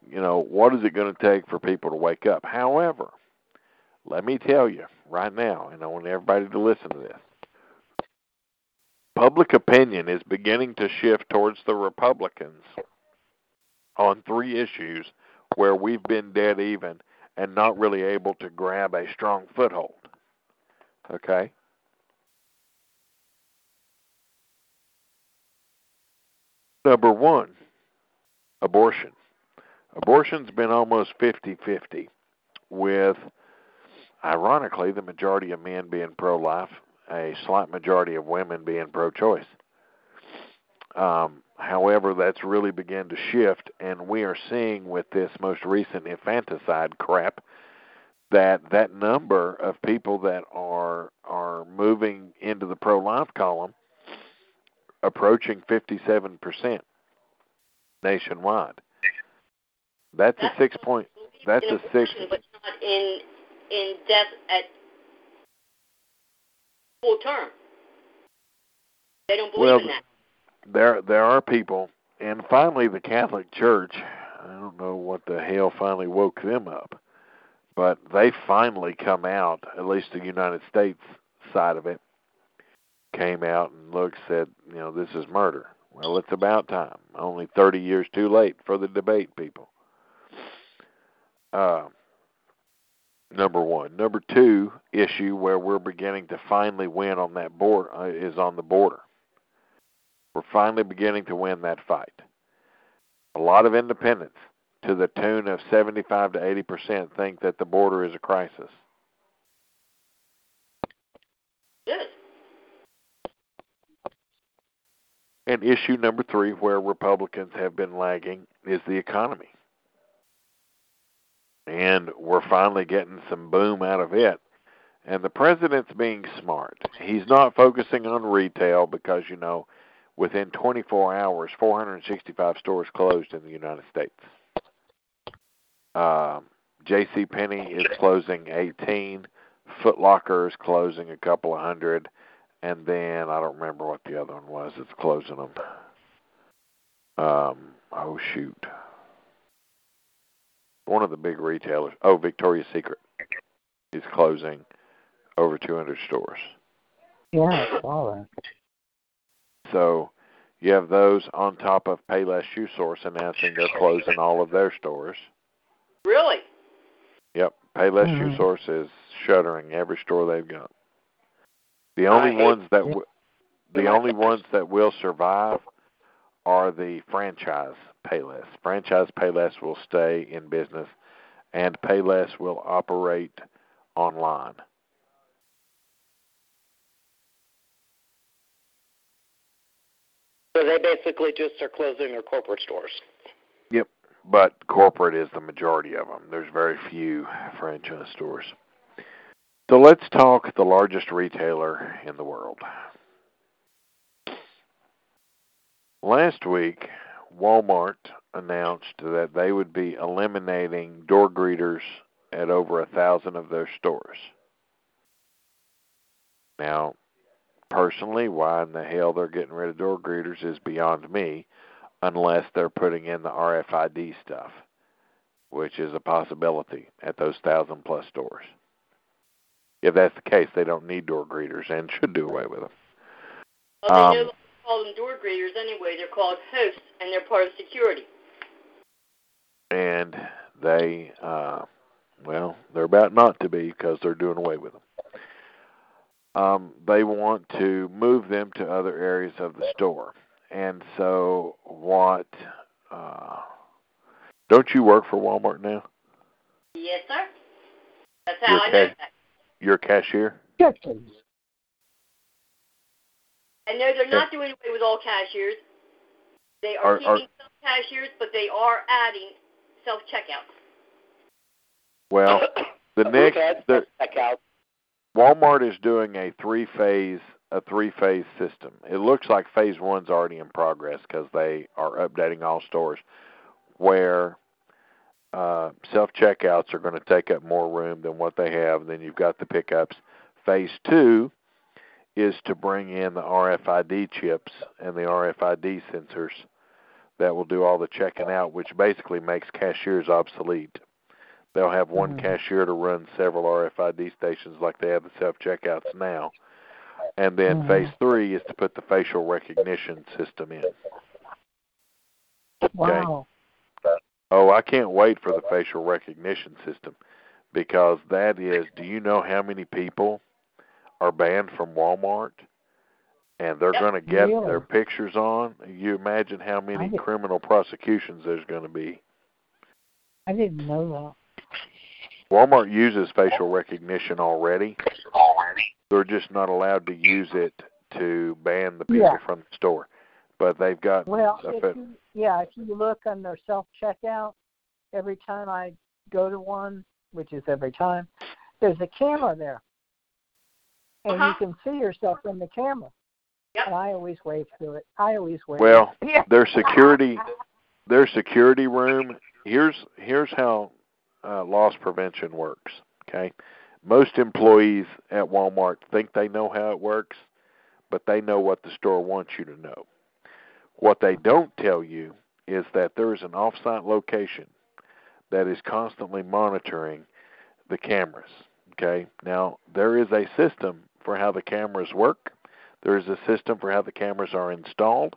you know what is it going to take for people to wake up however let me tell you right now and i want everybody to listen to this public opinion is beginning to shift towards the republicans on three issues where we've been dead even and not really able to grab a strong foothold. Okay? Number one, abortion. Abortion's been almost 50 50, with, ironically, the majority of men being pro life, a slight majority of women being pro choice. Um, however, that's really begun to shift, and we are seeing with this most recent infanticide crap that that number of people that are are moving into the pro life column approaching 57% nationwide. That's a six point. That's a six. but not in in death at full term. They don't believe Well, in that. there there are people and finally the catholic church i don't know what the hell finally woke them up but they finally come out at least the united states side of it came out and looked said, you know, this is murder. Well, it's about time. Only 30 years too late for the debate, people. Uh, number one. Number two issue where we're beginning to finally win on that board uh, is on the border. We're finally beginning to win that fight. A lot of independents, to the tune of 75 to 80 percent, think that the border is a crisis. Good. And issue number three, where Republicans have been lagging, is the economy. And we're finally getting some boom out of it. And the president's being smart. He's not focusing on retail because, you know, within 24 hours, 465 stores closed in the United States. Um, J.C. Penney is closing 18. Foot Locker is closing a couple of hundred, and then I don't remember what the other one was. It's closing them. Um, oh shoot, one of the big retailers. Oh, Victoria's Secret is closing over 200 stores. Yeah, I saw that. So you have those on top of Payless Shoe Source announcing they're closing all of their stores. Really? Yep, Payless Mhm. Shoe Source is shuttering every store they've got. The only I ones that w- the only ones that will survive are the franchise Payless. Franchise Payless will stay in business, and Payless will operate online. So they basically just are closing their corporate stores. Yep, but corporate is the majority of them. There's very few franchise stores. So let's talk the largest retailer in the world. Last week, Walmart announced that they would be eliminating door greeters at over a thousand of their stores. Now, personally, why in the hell they're getting rid of door greeters is beyond me unless they're putting in the RFID stuff, which is a possibility at those thousand plus stores. If that's the case, they don't need door greeters and should do away with them. Well, they Um, call them door greeters anyway. They're called hosts, and they're part of security. And they, uh, well, they're about not to be because they're doing away with them. Um, they want to move them to other areas of the store. And so, what? Uh, don't you work for Walmart now? Yes, sir. That's how You're I know okay. that. You're a cashier. Chickens. I know they're not doing away with all cashiers. They are, Are- are- keeping some cashiers, but they are adding self checkouts. Well, the next the. Walmart is doing a three phase a three phase system. It looks like phase one's already in progress because they are updating all stores where uh, self checkouts are going to take up more room than what they have. Then you've got the pickups. Phase two is to bring in the RFID chips and the RFID sensors that will do all the checking out, which basically makes cashiers obsolete. They'll have one Mhm. cashier to run several RFID stations like they have the self checkouts now. And then Mhm. phase three is to put the facial recognition system in. Wow. Oh, I can't wait for the facial recognition system because that is do you know how many people are banned from Walmart? And they're Yep. going to get Really? their pictures on. You imagine how many criminal prosecutions there's going to be. I didn't know that. Walmart uses facial recognition already. They're just not allowed to use it to ban the people Yeah. from the store. But they've got. Well, a if fe- you, yeah, if you look on their self checkout, every time I go to one, which is every time, there's a camera there, and Uh-huh. you can see yourself in the camera. Yep. And I always wave through it. I always wave. well, yeah. their security their security room here's here's how uh, loss prevention works okay most employees at walmart think they know how it works but they know what the store wants you to know what they don't tell you is that there is an off-site location that is constantly monitoring the cameras okay now there is a system for how the cameras work There is a system for how the cameras are installed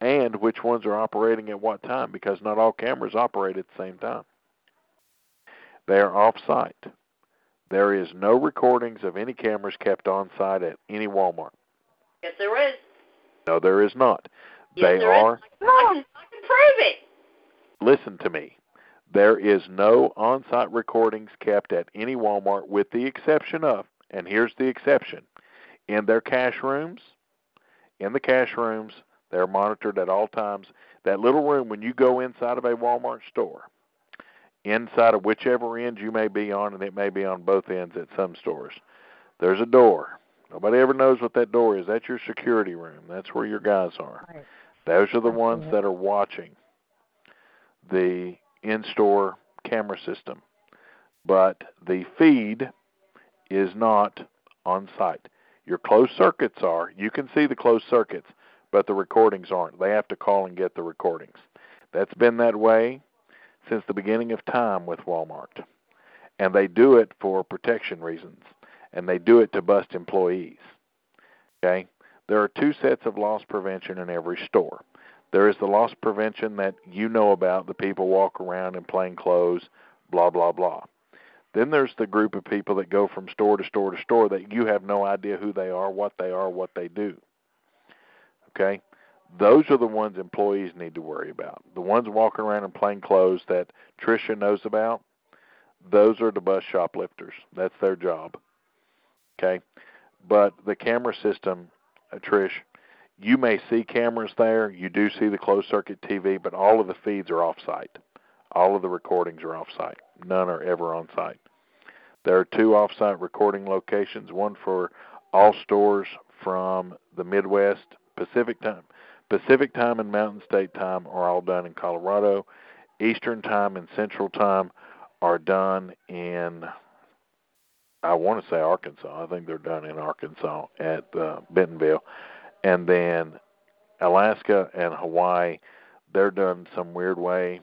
and which ones are operating at what time because not all cameras operate at the same time. They are off site. There is no recordings of any cameras kept on site at any Walmart. Yes, there is. No, there is not. Yes, they there is. are. I can, I can prove it. Listen to me. There is no on site recordings kept at any Walmart with the exception of, and here's the exception in their cash rooms, in the cash rooms, they're monitored at all times. That little room, when you go inside of a Walmart store, inside of whichever end you may be on, and it may be on both ends at some stores, there's a door. Nobody ever knows what that door is. That's your security room. That's where your guys are. Right. Those are the ones that are watching the in store camera system. But the feed is not on site. Your closed circuits are. You can see the closed circuits, but the recordings aren't. They have to call and get the recordings. That's been that way since the beginning of time with Walmart. And they do it for protection reasons, and they do it to bust employees. Okay? There are two sets of loss prevention in every store. There is the loss prevention that you know about, the people walk around in plain clothes, blah, blah, blah. Then there's the group of people that go from store to store to store that you have no idea who they are, what they are, what they do. Okay? Those are the ones employees need to worry about. The ones walking around in plain clothes that Tricia knows about, those are the bus shoplifters. That's their job. Okay? But the camera system, uh, Trish, you may see cameras there. You do see the closed circuit TV, but all of the feeds are off site. All of the recordings are off site. None are ever on site. There are two off site recording locations one for all stores from the Midwest, Pacific time. Pacific time and Mountain State time are all done in Colorado. Eastern time and Central time are done in I want to say Arkansas. I think they're done in Arkansas at uh, Bentonville, and then Alaska and Hawaii, they're done some weird way.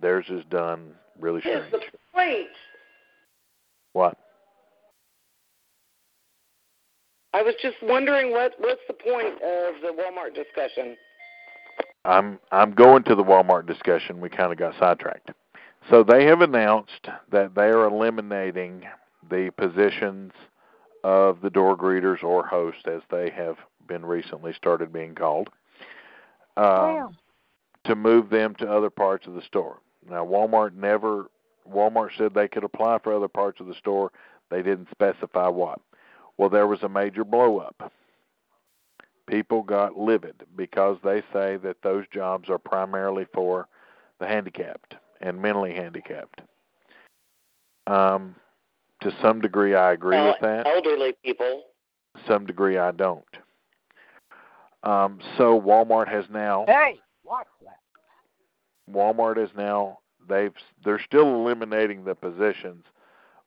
Theirs is done really Here's strange. the point. What? I was just wondering what what's the point of the Walmart discussion? I'm I'm going to the Walmart discussion. We kind of got sidetracked. So they have announced that they are eliminating the positions of the door greeters or host, as they have been recently started being called, um, Wow. to move them to other parts of the store. Now, Walmart never. Walmart said they could apply for other parts of the store. They didn't specify what. Well, there was a major blow up. People got livid because they say that those jobs are primarily for the handicapped and mentally handicapped. Um, to some degree, I agree Well, with that. Elderly people. Some degree, I don't. Um, so Walmart has now Hey, watch that. Walmart is now they've they're still eliminating the positions,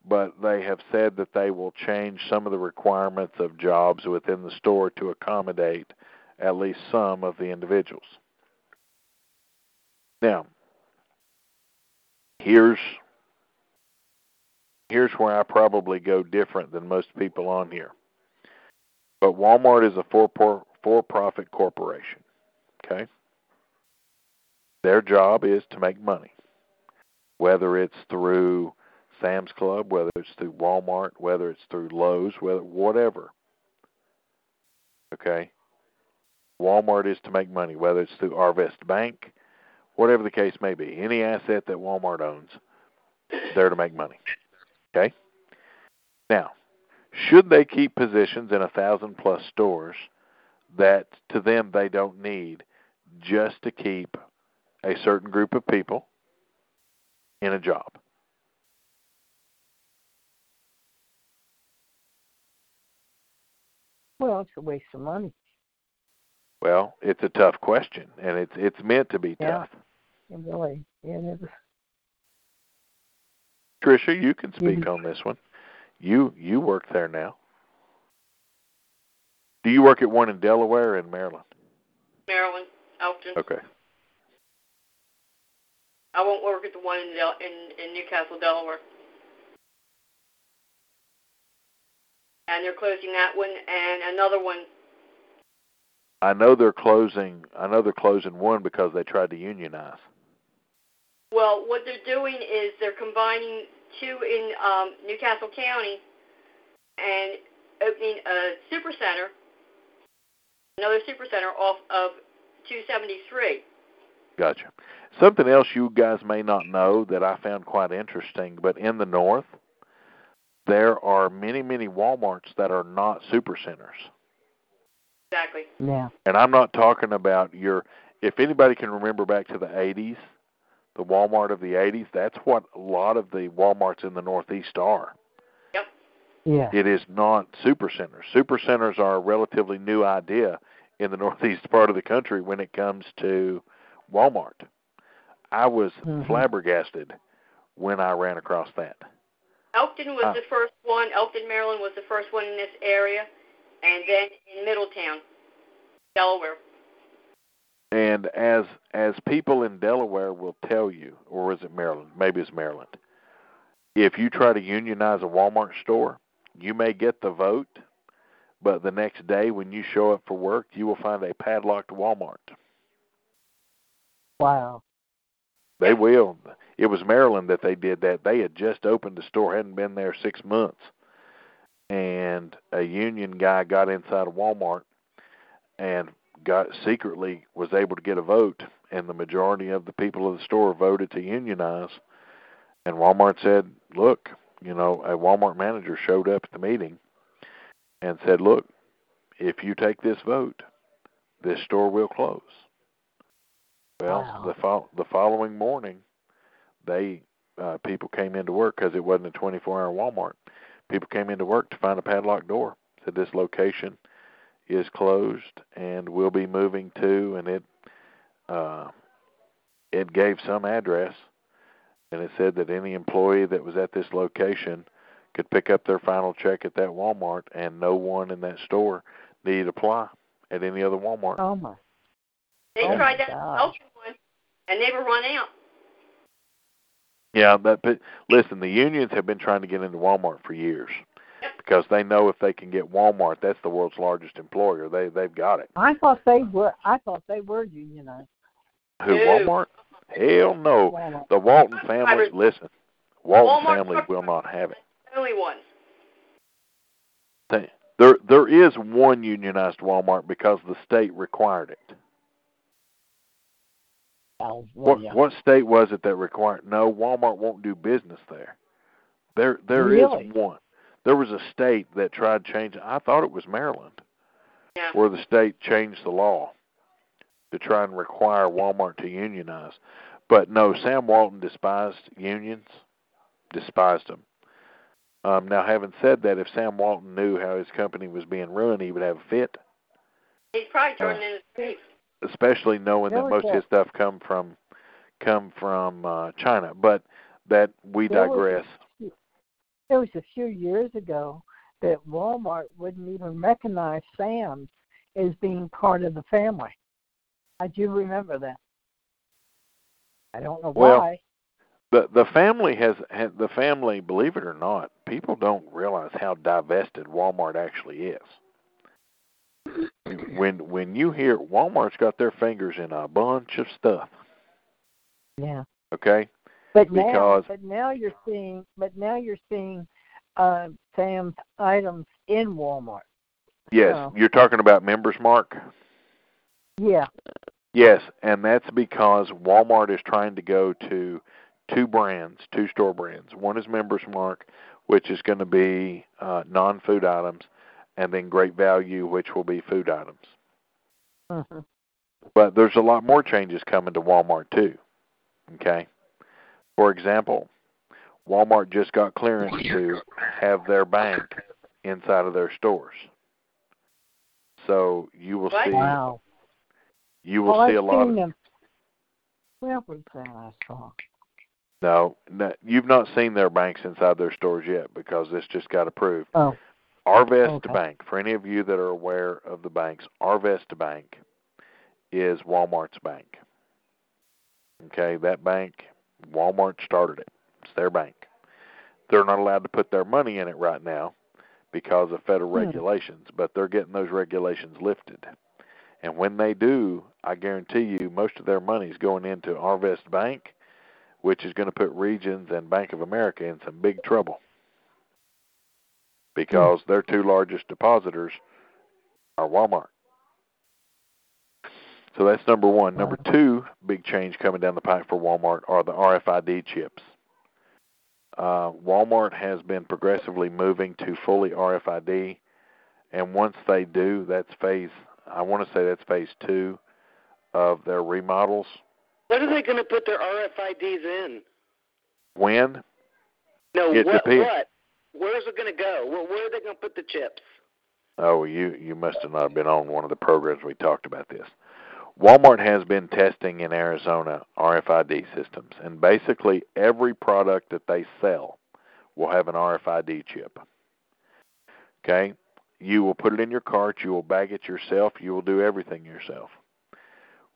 but they have said that they will change some of the requirements of jobs within the store to accommodate at least some of the individuals. Now, here's here's where I probably go different than most people on here. But Walmart is a for for profit corporation. Okay? Their job is to make money. Whether it's through Sam's Club, whether it's through Walmart, whether it's through Lowe's, whether whatever. Okay? Walmart is to make money, whether it's through Arvest Bank, whatever the case may be. Any asset that Walmart owns, they're to make money. Okay? Now, should they keep positions in a thousand plus stores that to them they don't need just to keep a certain group of people in a job? Well, it's a waste of money. Well, it's a tough question, and it's it's meant to be Yeah. tough. It really, it is. Tricia, you can speak Mhm. on this one. You you work there now. Do you work at one in Delaware or in Maryland? Maryland, Elkton. Okay. I won't work at the one in Del- in, in New Castle, Delaware. And they're closing that one and another one I know they're closing. I know they're closing one because they tried to unionize. Well, what they're doing is they're combining two in um, New Castle County and opening a super center, another super center off of 273. Gotcha. Something else you guys may not know that I found quite interesting, but in the north, there are many, many Walmarts that are not super centers. Exactly. Yeah. And I'm not talking about your if anybody can remember back to the 80s, the Walmart of the 80s, that's what a lot of the Walmarts in the Northeast are. Yep. Yeah. It is not super centers. Super centers are a relatively new idea in the Northeast part of the country when it comes to Walmart. I was Mhm. flabbergasted when I ran across that. Elkton was Ah. the first one. Elkton, Maryland was the first one in this area, and then in Middletown, Delaware. And as as people in Delaware will tell you, or is it Maryland? Maybe it's Maryland. If you try to unionize a Walmart store, you may get the vote, but the next day when you show up for work, you will find a padlocked Walmart. Wow. They will. It was Maryland that they did that. They had just opened the store, hadn't been there six months, and a union guy got inside of Walmart and got secretly was able to get a vote, and the majority of the people of the store voted to unionize. And Walmart said, "Look, you know, a Walmart manager showed up at the meeting and said, "Look, if you take this vote, this store will close." Well, Wow. the fol- the following morning, they uh, people came into work because it wasn't a 24-hour Walmart. People came into work to find a padlocked door. Said this location is closed and we'll be moving to, and it uh, it gave some address, and it said that any employee that was at this location could pick up their final check at that Walmart, and no one in that store needed to apply at any other Walmart. Oh my. They Oh, tried my that gosh. Elkton one, and they were run out. Yeah, but, but listen, the unions have been trying to get into Walmart for years because they know if they can get Walmart, that's the world's largest employer. They they've got it. I thought they were. I thought they were unionized. Who No. Walmart? Hell no. Walmart. The Walton family, listen, Walton Walmart family will not have it. Only ones. They, there there is one unionized Walmart because the state required it. What what state was it that required? No, Walmart won't do business there. There there is Really? one. There was a state that tried changing. I thought it was Maryland, Yeah. where the state changed the law to try and require Walmart to unionize. But no, Sam Walton despised unions, despised them. Um, now, having said that, if Sam Walton knew how his company was being run, he would have a fit. He's probably turning in his grave. Especially knowing that Really most of his stuff come from come from uh, China. But that we There was- digress. It was a few years ago that Walmart wouldn't even recognize Sam's as being part of the family. I do remember that. I don't know Well, why. The the family has, has the family. Believe it or not, people don't realize how divested Walmart actually is. When when you hear Walmart's got their fingers in a bunch of stuff, Yeah. okay? But now, Because- but now you're seeing, but now you're seeing uh, Sam's items in Walmart. Yes, Oh. you're talking about Member's Mark. Yeah. Yes, and that's because Walmart is trying to go to two brands, two store brands. One is Member's Mark, which is going to be uh, non-food items, and then Great Value, which will be food items. hmm But there's a lot more changes coming to Walmart too. Okay. For example, Walmart just got clearance to have their bank inside of their stores. So you will What? see Wow. you will well, see I've a lot seen of them. Where was that I saw? No, no, you've not seen their banks inside their stores yet because this just got approved. Oh, Arvest Okay. Bank, for any of you that are aware of the banks, Arvest Bank is Walmart's bank. Okay, that bank, Walmart started it. It's their bank. They're not allowed to put their money in it right now because of federal Hmm. regulations, but they're getting those regulations lifted. And when they do, I guarantee you most of their money is going into Arvest Bank, which is going to put Regions and Bank of America in some big trouble because their two largest depositors are Walmart. So that's number one. Number two, big change coming down the pipe for Walmart are the RFID chips. Uh, Walmart has been progressively moving to fully RFID, and once they do, that's phase. I want to say that's phase two of their remodels. What are they going to put their RFIDs in? When? No, It what? depends. What? Where's it going to go? Where, where are they going to put the chips? Oh, you you must have not been on one of the programs we talked about this. Walmart has been testing in Arizona RFID systems, and basically every product that they sell will have an RFID chip. Okay? You will put it in your cart, you will bag it yourself, you will do everything yourself.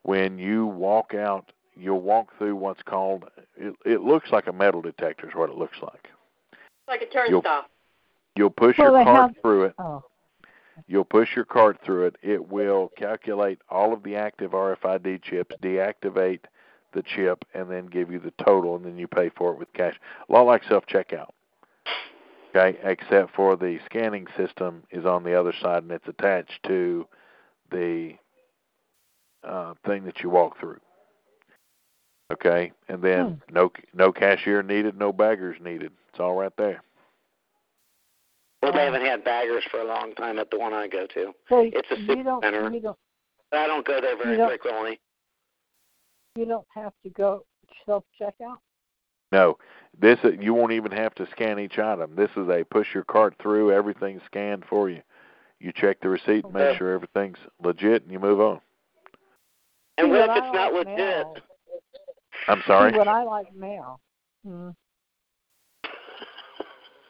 When you walk out, you'll walk through what's called it, it looks like a metal detector is what it looks like. Like a turnstile. You'll push Well, your they cart have- through it Oh, You'll push your cart through it. It will calculate all of the active RFID chips, deactivate the chip, and then give you the total, and then you pay for it with cash. A lot like self checkout. Okay, except for the scanning system is on the other side and it's attached to the uh, thing that you walk through. Okay, and then hmm. no no cashier needed, no baggers needed. It's all right there. Well, they haven't had baggers for a long time at the one I go to. so It's a you super don't, center. don't, I don't go there very You frequently. you don't have to go self checkout. No, this you won't even have to scan each item. This is a push your cart through, everything's scanned for you. You check the receipt, make sure everything's legit, and you move on. And what if it's not like legit? Mail. I'm sorry. See, what I like mail. Mm.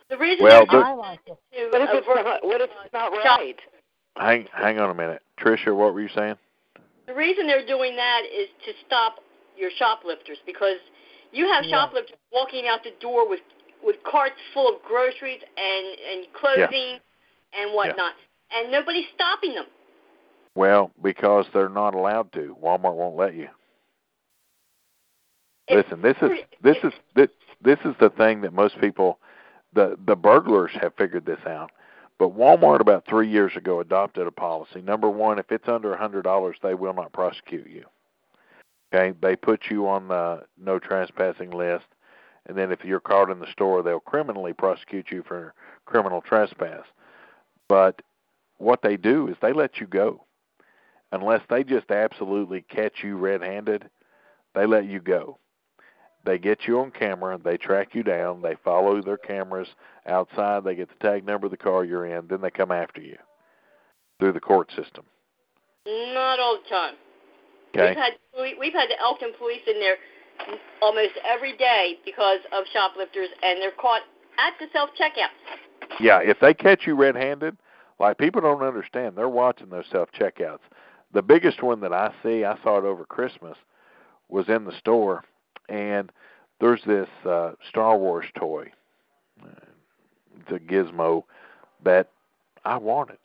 The reason Well, they're the- I like it. to What if it's not? What if it's not right? Hang hang on a minute, Tricia. What were you saying? the reason they're doing that is to stop your shoplifters because you have Yeah. shoplifters walking out the door with with carts full of groceries and and clothing and whatnot, and nobody's stopping them. Well, because they're not allowed to. Walmart won't let you. Listen, this is this is this, this is the thing that most people, the the burglars have figured this out. But Walmart about three years ago adopted a policy. Number one, if it's under a hundred dollars, they will not prosecute you. Okay, they put you on the no trespassing list, and then if you're caught in the store, they'll criminally prosecute you for criminal trespass. But what they do is they let you go, unless they just absolutely catch you red-handed. They let you go. They get you on camera, they track you down, they follow their cameras outside, they get the tag number of the car you're in, then they come after you through the court system. not all the time. Okay? We've had we- we've had the Elkton police in there almost every day because of shoplifters, and they're caught at the self checkouts. Yeah, if they catch you red-handed, like people don't understand, they're watching those self-checkouts. The biggest one that I see, I saw it over Christmas, was in the store, and there's this uh, Star Wars toy, uh, the Gizmo, that I wanted.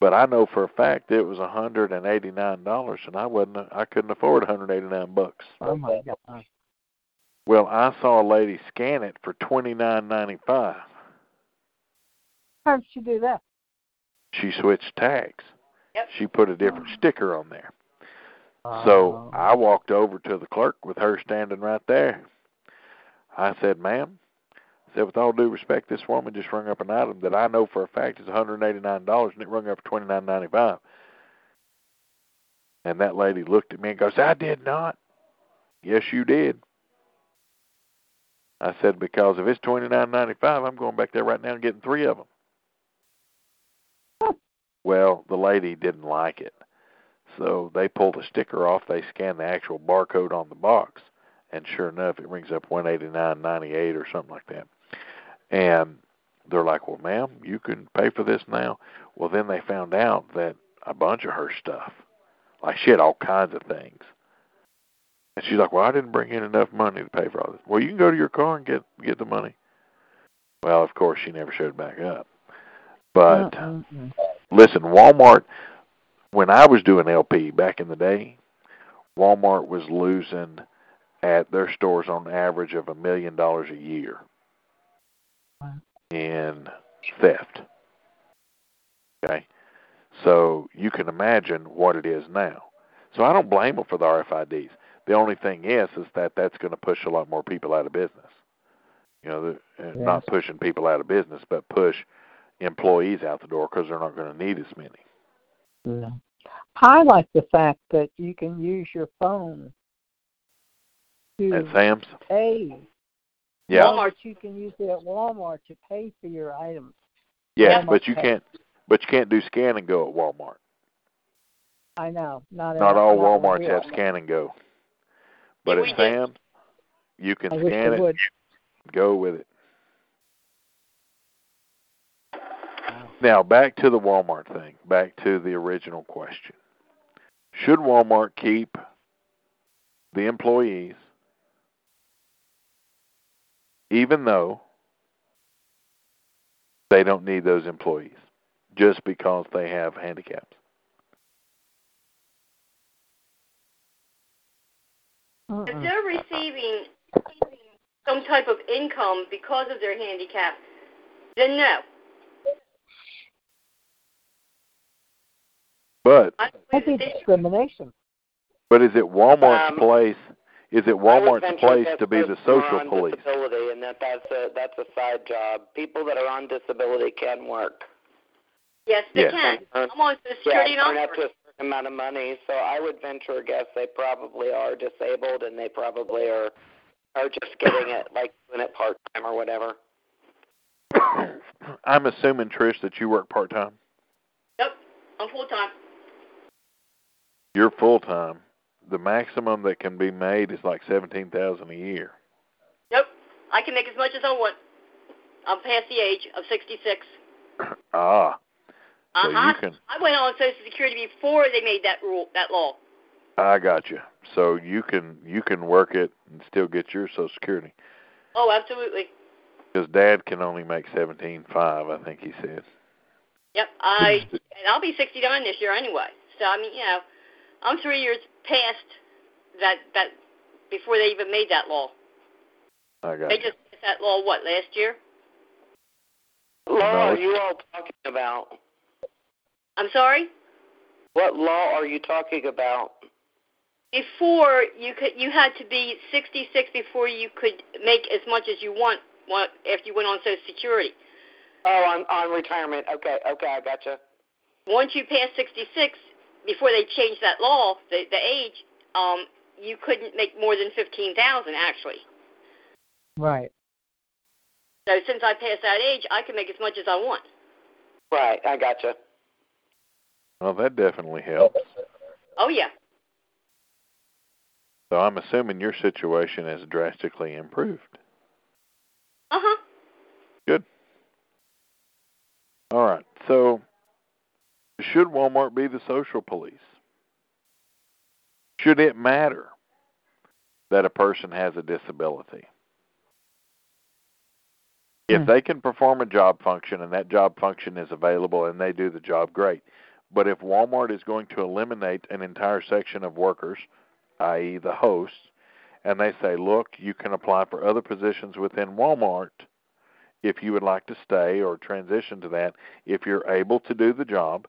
But I know for a fact it was a hundred and eighty nine dollars, and I wasn't. I couldn't afford a hundred eighty nine bucks. Oh my god. Well, I saw a lady scan it for twenty nine ninety five. How did she do that? She switched tags. Yep. She put a different sticker on there. So Uh, I walked over to the clerk with her standing right there. I said, "Ma'am," I said, "with all due respect, this woman just rung up an item that I know for a fact is one hundred eighty nine dollars, and it rung up for twenty nine ninety five. And that lady looked at me and goes, "I did not." Yes, you did. I said, "Because if it's twenty nine ninety five, I'm going back there right now and getting three of them." Well, the lady didn't like it. So they pulled the sticker off, they scanned the actual barcode on the box, and sure enough it rings up one eighty nine ninety eight or something like that. And they're like, Well, ma'am, you can pay for this now. Well then they found out that a bunch of her stuff. Like she had all kinds of things. And she's like, Well, I didn't bring in enough money to pay for all this. Well, you can go to your car and get get the money. Well, of course she never showed back up. But mm-mm-mm. listen, Walmart when I was doing LP back in the day, Walmart was losing at their stores on average of a million dollars a year in theft. Okay, so you can imagine what it is now. So I don't blame them for the RFIDs. The only thing is, is that that's going to push a lot more people out of business. You know, uh, not pushing people out of business, but push employees out the door because they're not going to need as many. Yeah. I like the fact that you can use your phone to At Sam's, pay. yeah, Walmart. you can use it at Walmart to pay for your items. yeah, Walmart but you Pay. can't, but you can't do scan and go at Walmart. I know. Not Not all Walmarts here. have scan and go, but at do. Sam's, you can I scan it, would. go with it. Now back to the Walmart thing. Back to the original question. Should Walmart keep the employees even though they don't need those employees just because they have handicaps? If they're receiving some type of income because of their handicap, then no. But I That'd be discrimination. but is it Walmart's Um, place? Is it Walmart's place to be the folks who are social on police? Disability, and that that's a that's a side job. People that are on disability can work. yes, they Yes. can. Earn- I'm on Yeah, Security and up to a certain amount of money. So I would venture a guess they probably are disabled, and they probably are are just getting it like doing it part time or whatever. I'm assuming Trish that you work part time. Yep, I'm full time. You're full time. The maximum that can be made is like seventeen thousand a year. Yep, I can make as much as I want. I'm past the age of 66. ah, so Uh-huh. you can. I went on Social Security before they made that rule, that law. I got you. So you can you can work it and still get your Social Security. Oh, absolutely. Because Dad can only make seventeen five. I think he said. Yep, I and I'll be 69 this year anyway. So I mean, you know, I'm three years past that that before they even made that law. I got They you. just passed that law what last year? Law No, are you all talking about? I'm sorry. What law are you talking about? Before you could, you had to be 66 before you could make as much as you want. want after you went on Social Security. Oh, on on retirement. Okay, okay, I gotcha. Once you passed 66, before they changed that law, the the age, um, you couldn't make more than 15,000 actually. Right. So since I passed that age, I can make as much as I want. Right, I gotcha. Well, that definitely helps. Oh yeah. So I'm assuming your situation has drastically improved. Uh huh. Good. All right. So, should Walmart be the social police? Should it matter that a person has a disability? If Hmm. they can perform a job function and that job function is available and they do the job, great. But if Walmart is going to eliminate an entire section of workers, i.e., the hosts, and they say, look, you can apply for other positions within Walmart if you would like to stay or transition to that, if you're able to do the job,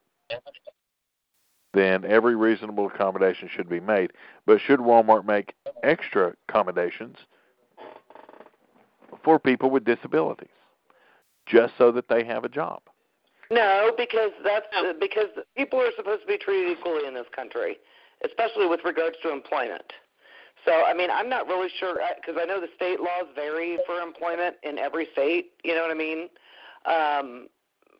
then every reasonable accommodation should be made. But should Walmart make extra accommodations for people with disabilities just so that they have a job? No, because that's because people are supposed to be treated equally in this country, especially with regards to employment. So, I mean, I'm not really sure because I know the state laws vary for employment in every state. You know what I mean? Um,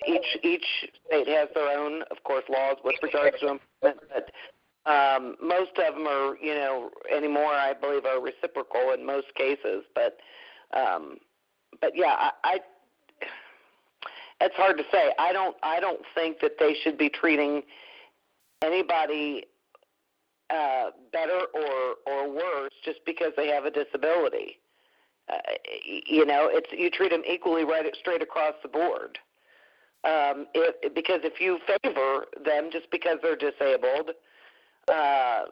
each each state has their own, of course, laws with regards to employment, but um, most of them are, you know, anymore. I believe are reciprocal in most cases, but um, but yeah, I, I it's hard to say. I don't I don't think that they should be treating anybody uh, better or or worse just because they have a disability. Uh, you know, it's you treat them equally right straight across the board. Um, if, because if you favor them just because they're disabled, uh,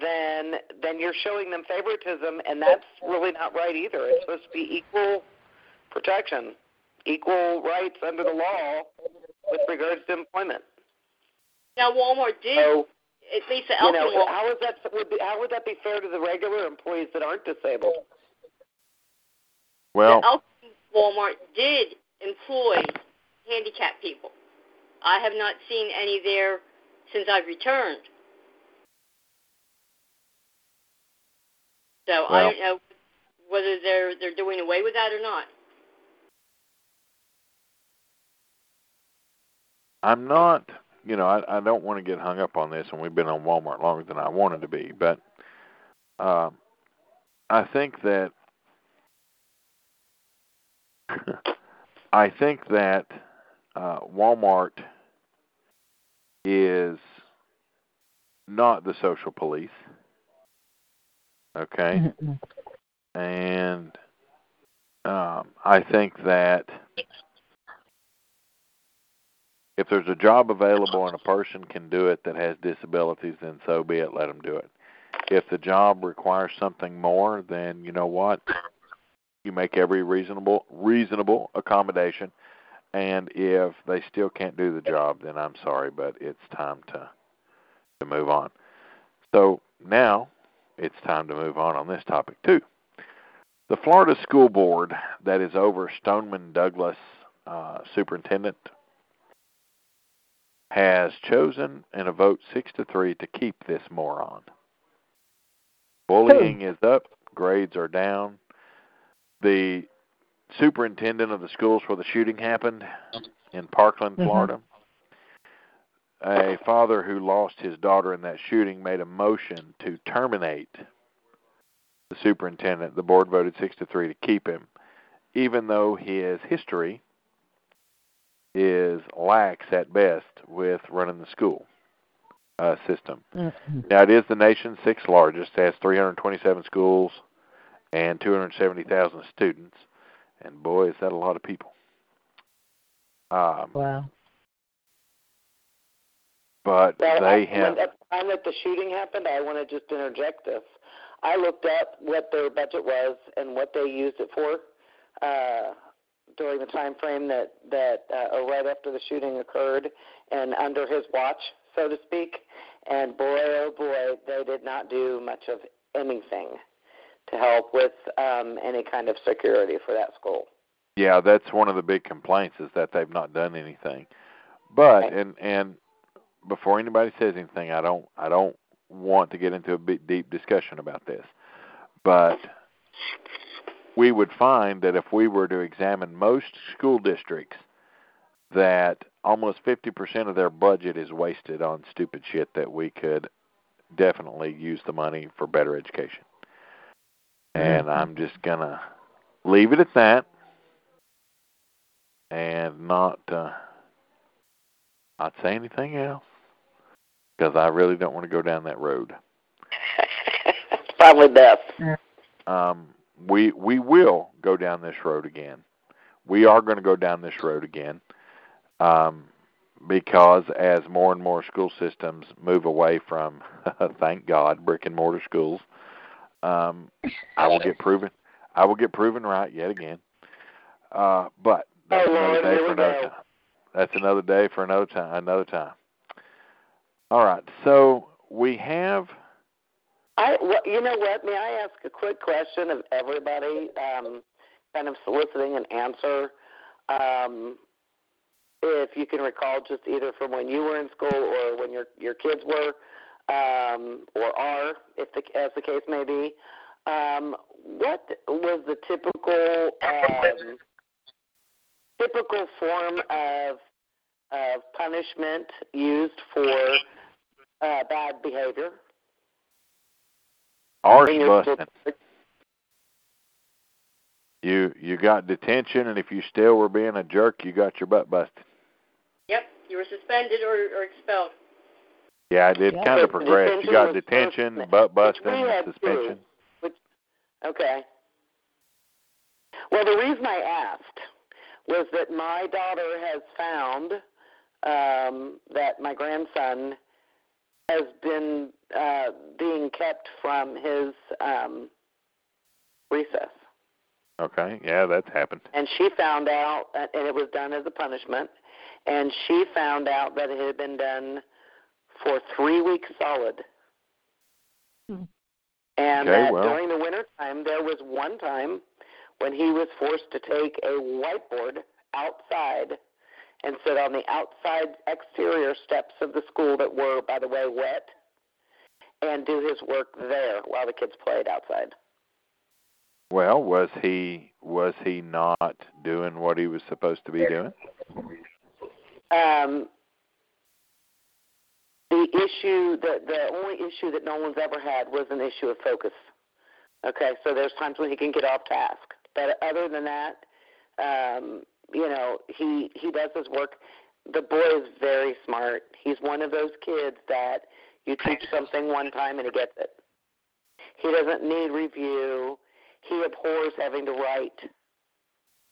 then then you're showing them favoritism, and that's really not right either. It's supposed to be equal protection, equal rights under the law with regards to employment. Now Walmart did So at least the you know Walmart. how is that would be, how would that be fair to the regular employees that aren't disabled? Well, the Elkton Walmart did employ handicapped people. I have not seen any there since I've returned. So I don't know whether they're they're doing away with that or not. I'm not, you know, I, I don't want to get hung up on this, and we've been on Walmart longer than I wanted to be, but um, I think that I think that uh, Walmart is not the social police. Okay, and um, I think that if there's a job available and a person can do it that has disabilities, then so be it. Let them do it. If the job requires something more, then you know what? You make every reasonable reasonable accommodation. And if they still can't do the job, then I'm sorry, but it's time to to move on. So now it's time to move on on this topic too. The Florida School Board that is over Stoneman Douglas uh, superintendent has chosen in a vote six to three to keep this moron. Bullying is up, grades are down. The superintendent of the schools where the shooting happened in Parkland, Mhm. Florida, a father who lost his daughter in that shooting made a motion to terminate the superintendent. The board voted six to three to keep him, even though his history is lax at best with running the school uh, system. Mhm. Now, it is the nation's sixth largest. It has 327 schools and 270,000 students. And boy, is that a lot of people. Um, Wow. but Well, they I, have. when, at the time that the shooting happened, I want to just interject this. I looked up what their budget was and what they used it for uh, during the time frame that that uh, or right after the shooting occurred and under his watch, so to speak. And boy, oh boy, they did not do much of anything to help with um, any kind of security for that school. Yeah, that's one of the big complaints is that they've not done anything. But Right. and and before anybody says anything, I don't I don't want to get into a big deep discussion about this. But we would find that if we were to examine most school districts that almost 50% of their budget is wasted on stupid shit that we could definitely use the money for better education. And I'm just going to leave it at that and not uh, not say anything else because I really don't want to go down that road. Probably best. Um, we we will go down this road again. We are going to go down this road again um, because as more and more school systems move away from, thank God, brick and mortar schools, um, I will get proven. I will get proven right yet again. Uh, but that's Oh, another day for another time. That's another day for another time. Another time. All right. So we have. I, well, you know what? May I ask a quick question of everybody, um, kind of soliciting an answer? Um, if you can recall, just either from when you were in school or when your your kids were, um, or are, if the as the case may be, um, what was the typical um, typical form of of punishment used for uh, bad behavior? Arse busting. You you got detention, and if you still were being a jerk, you got your butt busted. Yep, you were suspended or, or expelled. Yeah, it did Yeah. kind of So progress. You got detention, first- butt busting, we had and suspension. too. Okay. Well, the reason I asked was that my daughter has found um, that my grandson has been uh, being kept from his um, recess. Okay, yeah, that's happened. And she found out, and it was done as a punishment, and she found out that it had been done for three weeks solid. Hmm. And Okay, that well. during the winter time, there was one time when he was forced to take a whiteboard outside and sit on the outside exterior steps of the school that were, by the way, wet, and do his work there while the kids played outside. Well, was he was he not doing what he was supposed to be doing? Um, the issue, the the only issue that no one's ever had was an issue of focus. Okay, so there's times when he can get off task, but other than that, um, you know, he he does his work. The boy is very smart. He's one of those kids that you teach something one time and he gets it. He doesn't need review. He abhors having to write.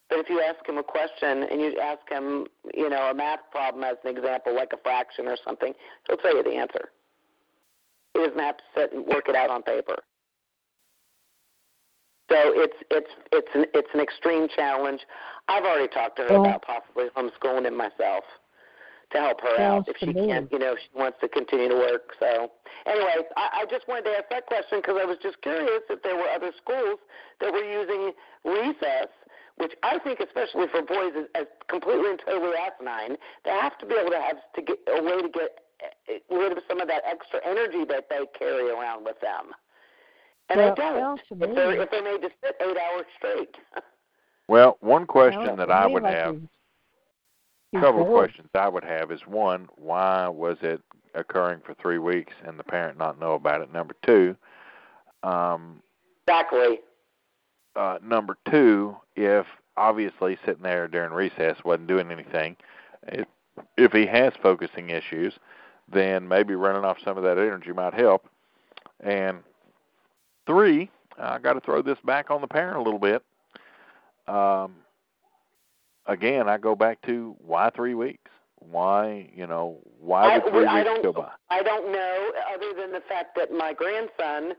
But if you ask him a question and you ask him, you know, a math problem as an example, like a fraction or something, he'll tell you the answer. He doesn't have to sit and work it out on paper. So it's it's it's an it's an extreme challenge. I've already talked to her Well- about possibly homeschooling him myself to help her out if she can't, you know, if she wants to continue to work. So anyway, I, I just wanted to ask that question because I was just curious if there were other schools that were using recess, which I think, especially for boys, is, is completely and totally asinine. They have to be able to have to get a way to get eh, rid of some of that extra energy that they carry around with them. And Well, they don't. sounds to If they're if they're made to sit eight hours straight. Well, one question Well, that I would like have, a couple of questions I would have is one, why was it occurring for three weeks and the parent not know about it? Number two, um, exactly. Uh, number two, if obviously sitting there during recess wasn't doing anything, if, if he has focusing issues, then maybe running off some of that energy might help. And three, I got to throw this back on the parent a little bit. Um, again, I go back to why three weeks? Why, you know, why would three I weeks go by? I don't know, other than the fact that my grandson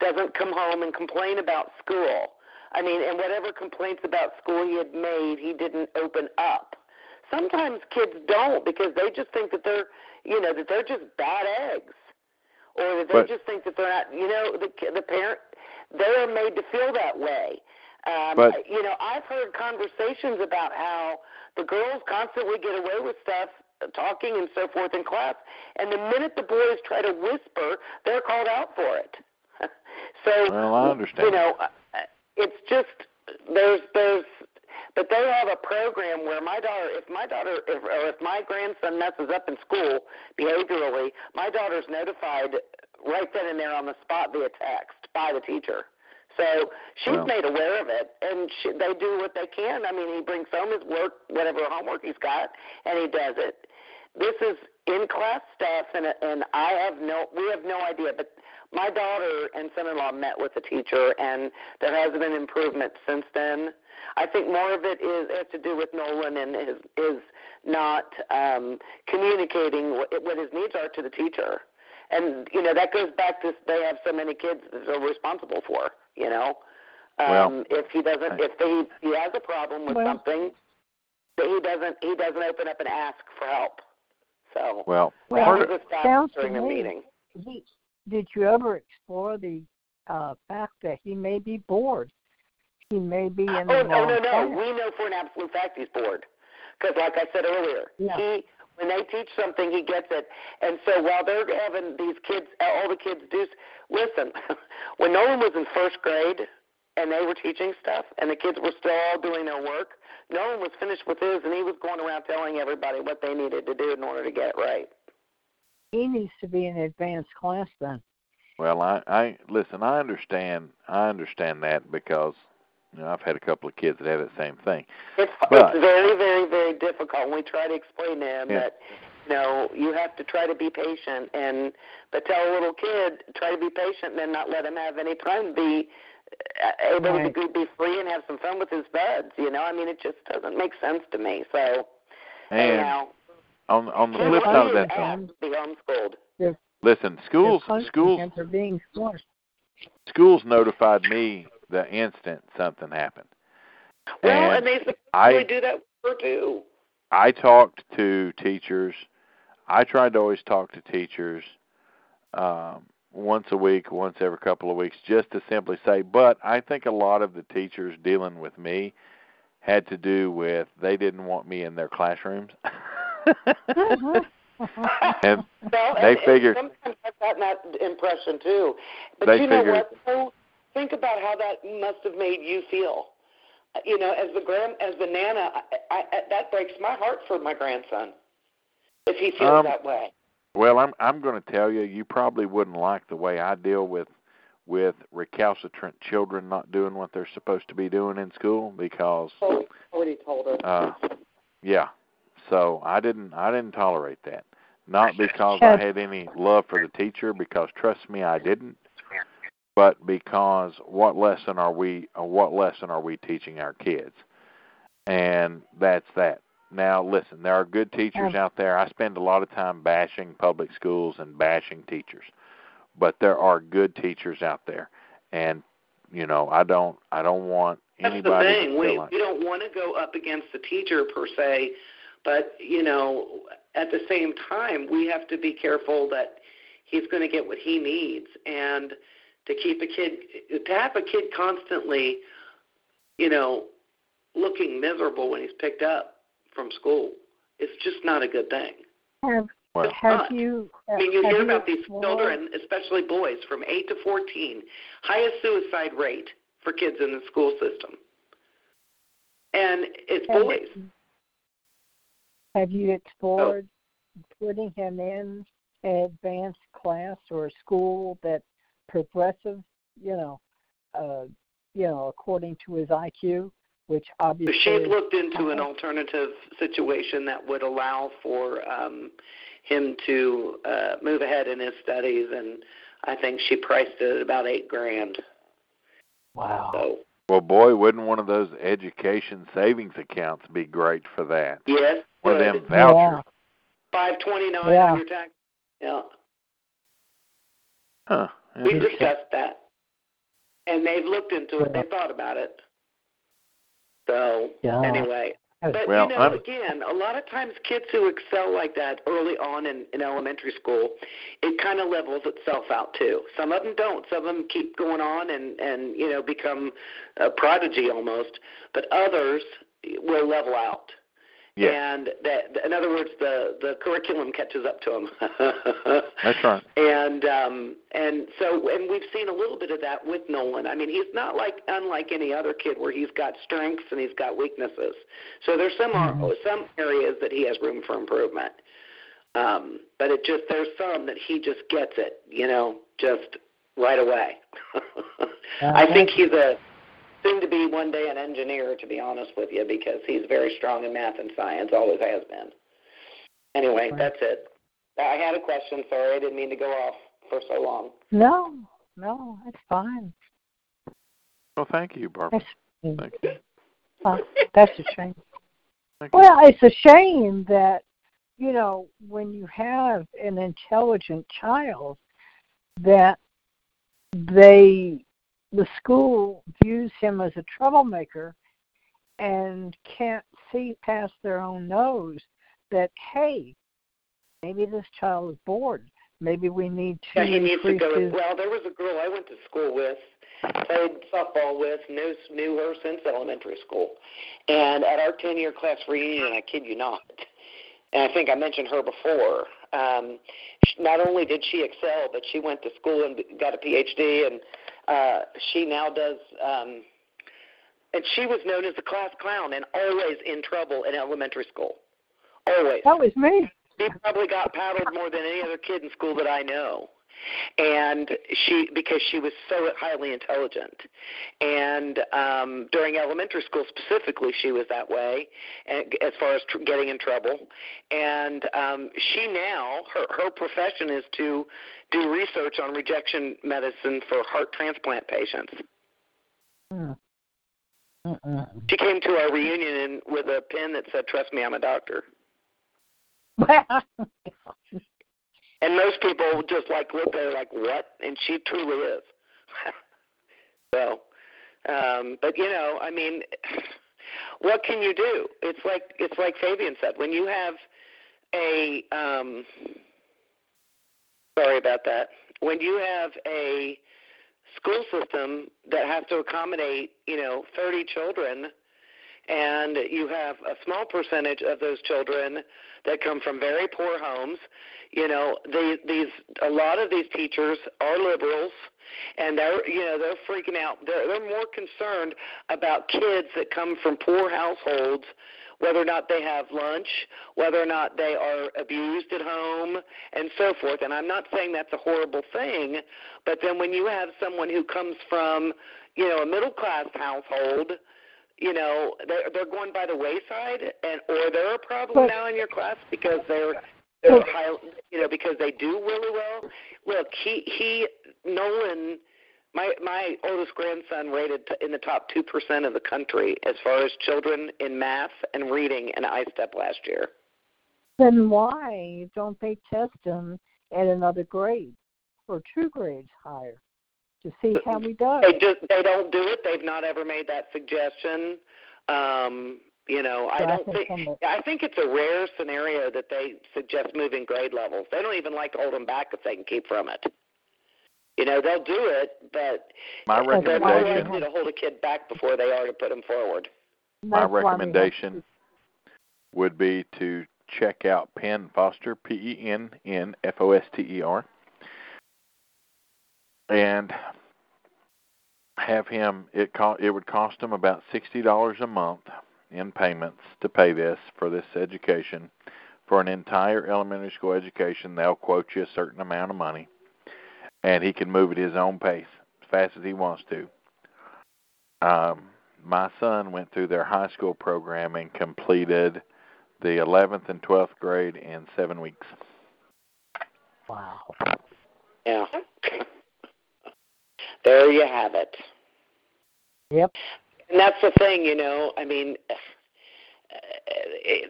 doesn't come home and complain about school. I mean, and whatever complaints about school he had made, he didn't open up. Sometimes kids don't because they just think that they're, you know, that they're just bad eggs, or that they But- just think that they're not. You know, the the parent, they are made to feel that way. Um, But- you know, I've heard conversations about how the girls constantly get away with stuff, talking and so forth in class, and the minute the boys try to whisper, they're called out for it. so, Well, I understand. you know, it's just there's there's but they have a program where my daughter if my daughter if or if my grandson messes up in school behaviorally my daughter's notified right then and there on the spot via text by the teacher. So she's Well- made aware of it and she, they do what they can. I mean he brings home his work whatever homework he's got and he does it. This is in class stuff and and i have no we have no idea but my daughter and son-in-law met with the teacher and there has been improvement since then. I think more of it is has to do with nolan and his is not um communicating what, what his needs are to the teacher. And you know that goes back to they have so many kids that they're responsible for you know? Um Well, if he doesn't I- if he he has a problem with Well- something that he doesn't he doesn't open up and ask for help. So Well, Well, part that of, sounds to during the me- meeting. he, did you ever explore the uh, fact that he may be bored? He may be in Oh, the no, wrong no, no. class. We know for an absolute fact he's bored. Because, like I said earlier, Yeah. he when they teach something, he gets it. And so while they're having these kids, all the kids do. Listen, when Nolan was in first grade and they were teaching stuff, and the kids were still all doing their work, Nolan was finished with his, and he was going around telling everybody what they needed to do in order to get it right. He needs to be in advanced class then. well, I, I listen. I understand. I understand that because you know I've had a couple of kids that have that same thing. It's, But- it's very, very, very difficult. And we try to explain to him Yeah. that, you know, you have to try to be patient, and but tell a little kid try to be patient, and then not let him have any time to be uh, able Right. to be free and have some fun with his buds. You know, I mean, it just doesn't make sense to me. So And anyhow, on on the Yeah, flip side of that, asked to be listen, schools They're schools being smart. schools notified me the instant something happened. Well, And and they I- do that with her too. I talked to teachers. I tried to always talk to teachers um, once a week, once every couple of weeks, just to simply say. But I think a lot of the teachers dealing with me had to do with they didn't want me in their classrooms. and Well, They and, figured- and sometimes I've gotten that impression too. But They you know figured- what? Though? Think about how that must have made you feel. You know, as the grand, as the nana, I, I, I, that breaks my heart for my grandson if he feels Um, that way. well, I'm I'm going to tell you, you probably wouldn't like the way I deal with with recalcitrant children not doing what they're supposed to be doing in school because So already told her. uh yeah so i didn't i didn't tolerate that. Not because i had any love for the teacher because trust me i didn't but because what lesson are we uh, what lesson are we teaching our kids? And that's that. Now listen there are good teachers out there. I spend a lot of time bashing public schools and bashing teachers but there are good teachers out there. And you know i don't i don't want That's anybody the thing. We like we don't want to go up against the teacher per se, but you know, at the same time, we have to be careful that he's going to get what he needs, and to keep a kid to have a kid constantly, you know, looking miserable when he's picked up from school, it's just not a good thing. Have well have not. you? I mean, you hear about these explored- children, especially boys, from 8 to 14, highest suicide rate for kids in the school system. And it's have- boys. Have Oh. you explored putting him in an advanced class or a school that progressive, you know, uh, you know, according to his IQ, which obviously She's looked into an Uh-huh. alternative situation that would allow for um, him to uh, move ahead in his studies, and I think she priced it at about eight grand. wow. So Well, boy, wouldn't one of those education savings accounts be great for that? yes, One of good. them vouchers. five twenty nine Yeah. on your tax. Yeah. Huh. We discussed that, and they've looked into it. They've thought about it. So Yeah. anyway, but Well, you know, I'm- again, a lot of times kids who excel like that early on in, in elementary school, it kind of levels itself out too. Some of them don't. Some of them keep going on and and you know become a prodigy almost, but others will level out. Yeah, And that, in other words, the the curriculum catches up to them. that's right. And um and so and we've seen a little bit of that with Nolan. I mean, he's not like unlike any other kid where he's got strengths and he's got weaknesses. So there's some Mhm. some areas that he has room for improvement. Um but it just there's some that he just gets it, you know, just right away. I think he's a soon to be one day an engineer to be honest with you because he's very strong in math and science, always has been. Anyway, Right. that's it. I had a question. Sorry, I didn't mean to go off for so long. No, no, it's fine. Well, thank you, Barbara. That's, Thank you. uh, that's a shame. Well, it's a shame that, you know, when you have an intelligent child, that they, the school views him as a troublemaker and can't see past their own nose that, hey, maybe this child is bored. Maybe we need to Yeah, he needs to go. his. Well, there was a girl I went to school with, played softball with, knew knew her since elementary school, and at our ten year class reunion, I kid you not, and I think I mentioned her before. Um, sh- not only did she excel, but she went to school and got a PhD, and uh, she now does. Um, and she was known as the class clown and always in trouble in elementary school. Always That was me. she probably got paddled more than any other kid in school that I know. And she, because she was so highly intelligent, and um, during elementary school specifically, she was that way, and as far as tr- getting in trouble. And um, she now, her her profession is to do research on rejection medicine for heart transplant patients. Mm. Mm-mm. She came to our reunion and, with a pen that said, "Trust me, I'm a doctor." And most people just like look at her like, "What?" And she truly is. so, um, but you know, I mean, what can you do? It's like it's like Fabian said. When you have a um, sorry about that. When you have a school system that has to accommodate, you know, 30 children, and you have a small percentage of those children that come from very poor homes. You know, they, these a lot of these teachers are liberals, and they're you know they're freaking out. They're they're more concerned about kids that come from poor households, whether or not they have lunch, whether or not they are abused at home, and so forth. And I'm not saying that's a horrible thing, but then when you have someone who comes from you know a middle class household you know they're they're going by the wayside and or they're a problem But- now in your class because they're they're high you know because they do really well. Look he he nolan my my oldest grandson rated t- in the top two percent of the country as far as children in math and reading and ISTEP last year. Then why don't they test him at another grade or two grades higher to see how he does? they just they don't do it they've not ever made that suggestion um you know i So I don't think think the- I think it's a rare scenario that they suggest moving grade levels. They don't even like to hold them back if they can keep from it. You know, they'll do it, but My That's they're recommendation, to hold a kid back before they are to put them forward. my That's why recommendation would be to check out Penn Foster, P E N N F O S T E R, and have him. It co- it would cost him about sixty dollars a month in payments to pay this for this education. For an entire elementary school education, they'll quote you a certain amount of money, and he can move at his own pace as fast as he wants to. Um, my son went through their high school program and completed the 11th and 12th grade in seven weeks. Wow. Yeah. There you have it. Yep. And that's the thing, you know. I mean, uh,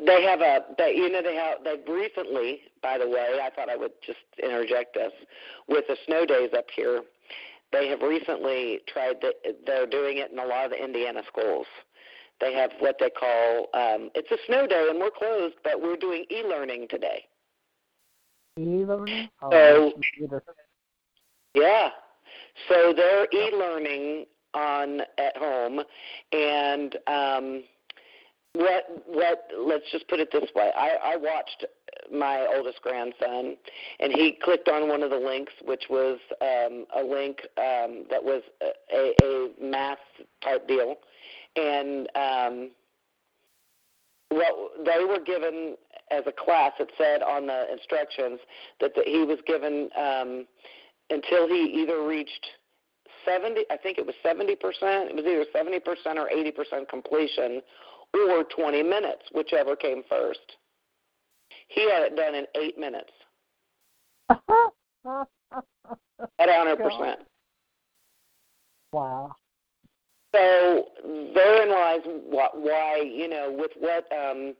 they have a, they, you know, they have. They've recently, by the way, I thought I would just interject this with the snow days up here. They have recently tried. The, they're doing it in a lot of the Indiana schools. They have what they call. Um, it's a snow day and we're closed, but we're doing e-learning today. E-learning? Oh, So- Yeah. So they're e-learning on at home, and um, what what? Let's just put it this way. I, I watched my oldest grandson, and he clicked on one of the links, which was um, a link um, that was a, a math type deal, and um, what they were given as a class. It said on the instructions that the, he was given. Um, until he either reached 70, I think it was 70%, it was either 70% or 80% completion, or 20 minutes, whichever came first. He had it done in eight minutes at 100%. wow. So therein lies what, why you know with what um,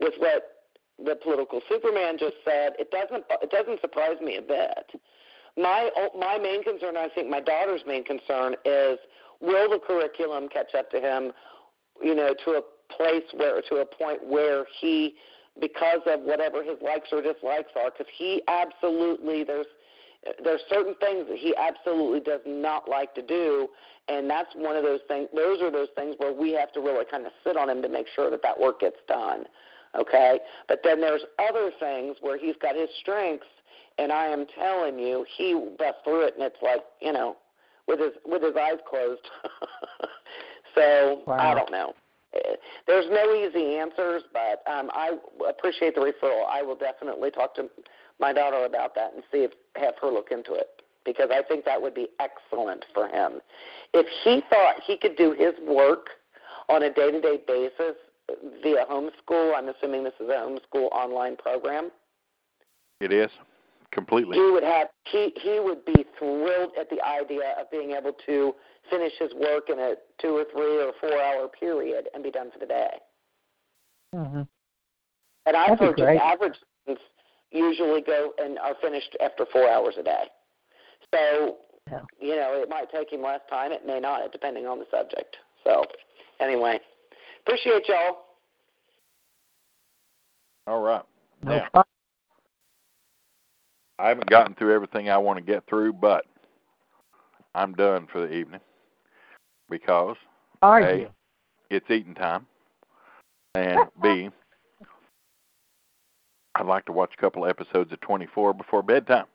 with what the political Superman just said. It doesn't it doesn't surprise me a bit. My oh, my main concern, I think, my daughter's main concern is will the curriculum catch up to him? You know, to a place where to a point where he, because of whatever his likes or dislikes are, because he absolutely there's there's certain things that he absolutely does not like to do, and that's one of those things. Those are those things where we have to really kind of sit on him to make sure that that work gets done. Okay, but then there's other things where he's got his strengths, and I am telling you, he busts through it, and it's like you know, with his with his eyes closed. so Wow. I don't know. Eh, There's no easy answers, but um, I appreciate the referral. I will definitely talk to my daughter about that and see if have her look into it because I think that would be excellent for him. If he thought he could do his work on a day-to-day basis via homeschool, I'm assuming this is a homeschool online program. It is completely. he would have he he would be thrilled at the idea of being able to finish his work in a two or three or four hour period and be done for the day. hmm And I've That'd heard just average students usually go and are finished after four hours a day. So, Yeah. you know, it might take him less time. It may not, depending on the subject. So, anyway, appreciate y'all. All right. No Now, problem. I haven't gotten through everything I want to get through, but I'm done for the evening because Are hey, you? it's eating time, and B, I'd like to watch a couple of episodes of 24 before bedtime.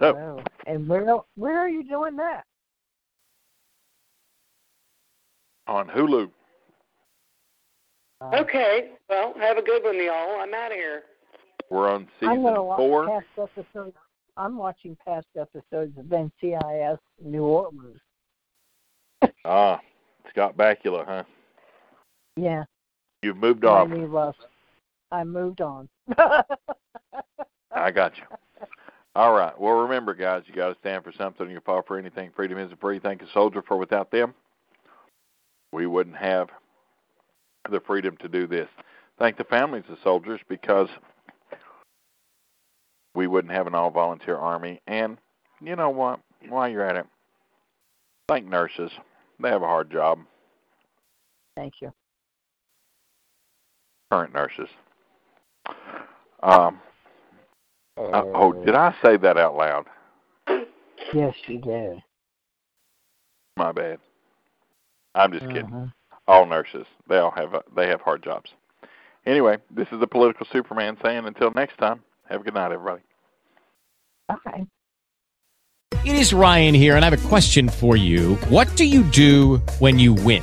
So Oh. And where where are you doing that? on Hulu, Uh, Okay, well, have a good one, y'all. I'm out of here. We're on I'm season four. past episodes. I'm watching past episodes of NCIS New Orleans. Ah, Scott Bakula, huh? Yeah. You've moved off. Maybe less. I moved on. I got you. All right. Well, remember, guys, you got to stand for something. You fall for anything. Freedom isn't free. Thank a soldier for without them, we wouldn't have the freedom to do this. Thank the families of soldiers because we wouldn't have an all-volunteer army. And you know what? While you're at it, thank nurses. They have a hard job. Thank you. Current nurses. Um. uh, oh, did I say that out loud? Yes, you did. My bad. I'm just kidding. Mhm. All nurses, they all have uh, they have hard jobs. Anyway, this is the political Superman saying until next time. Have a good night, everybody. Bye. It is Ryan here, and I have a question for you. What do you do when you win?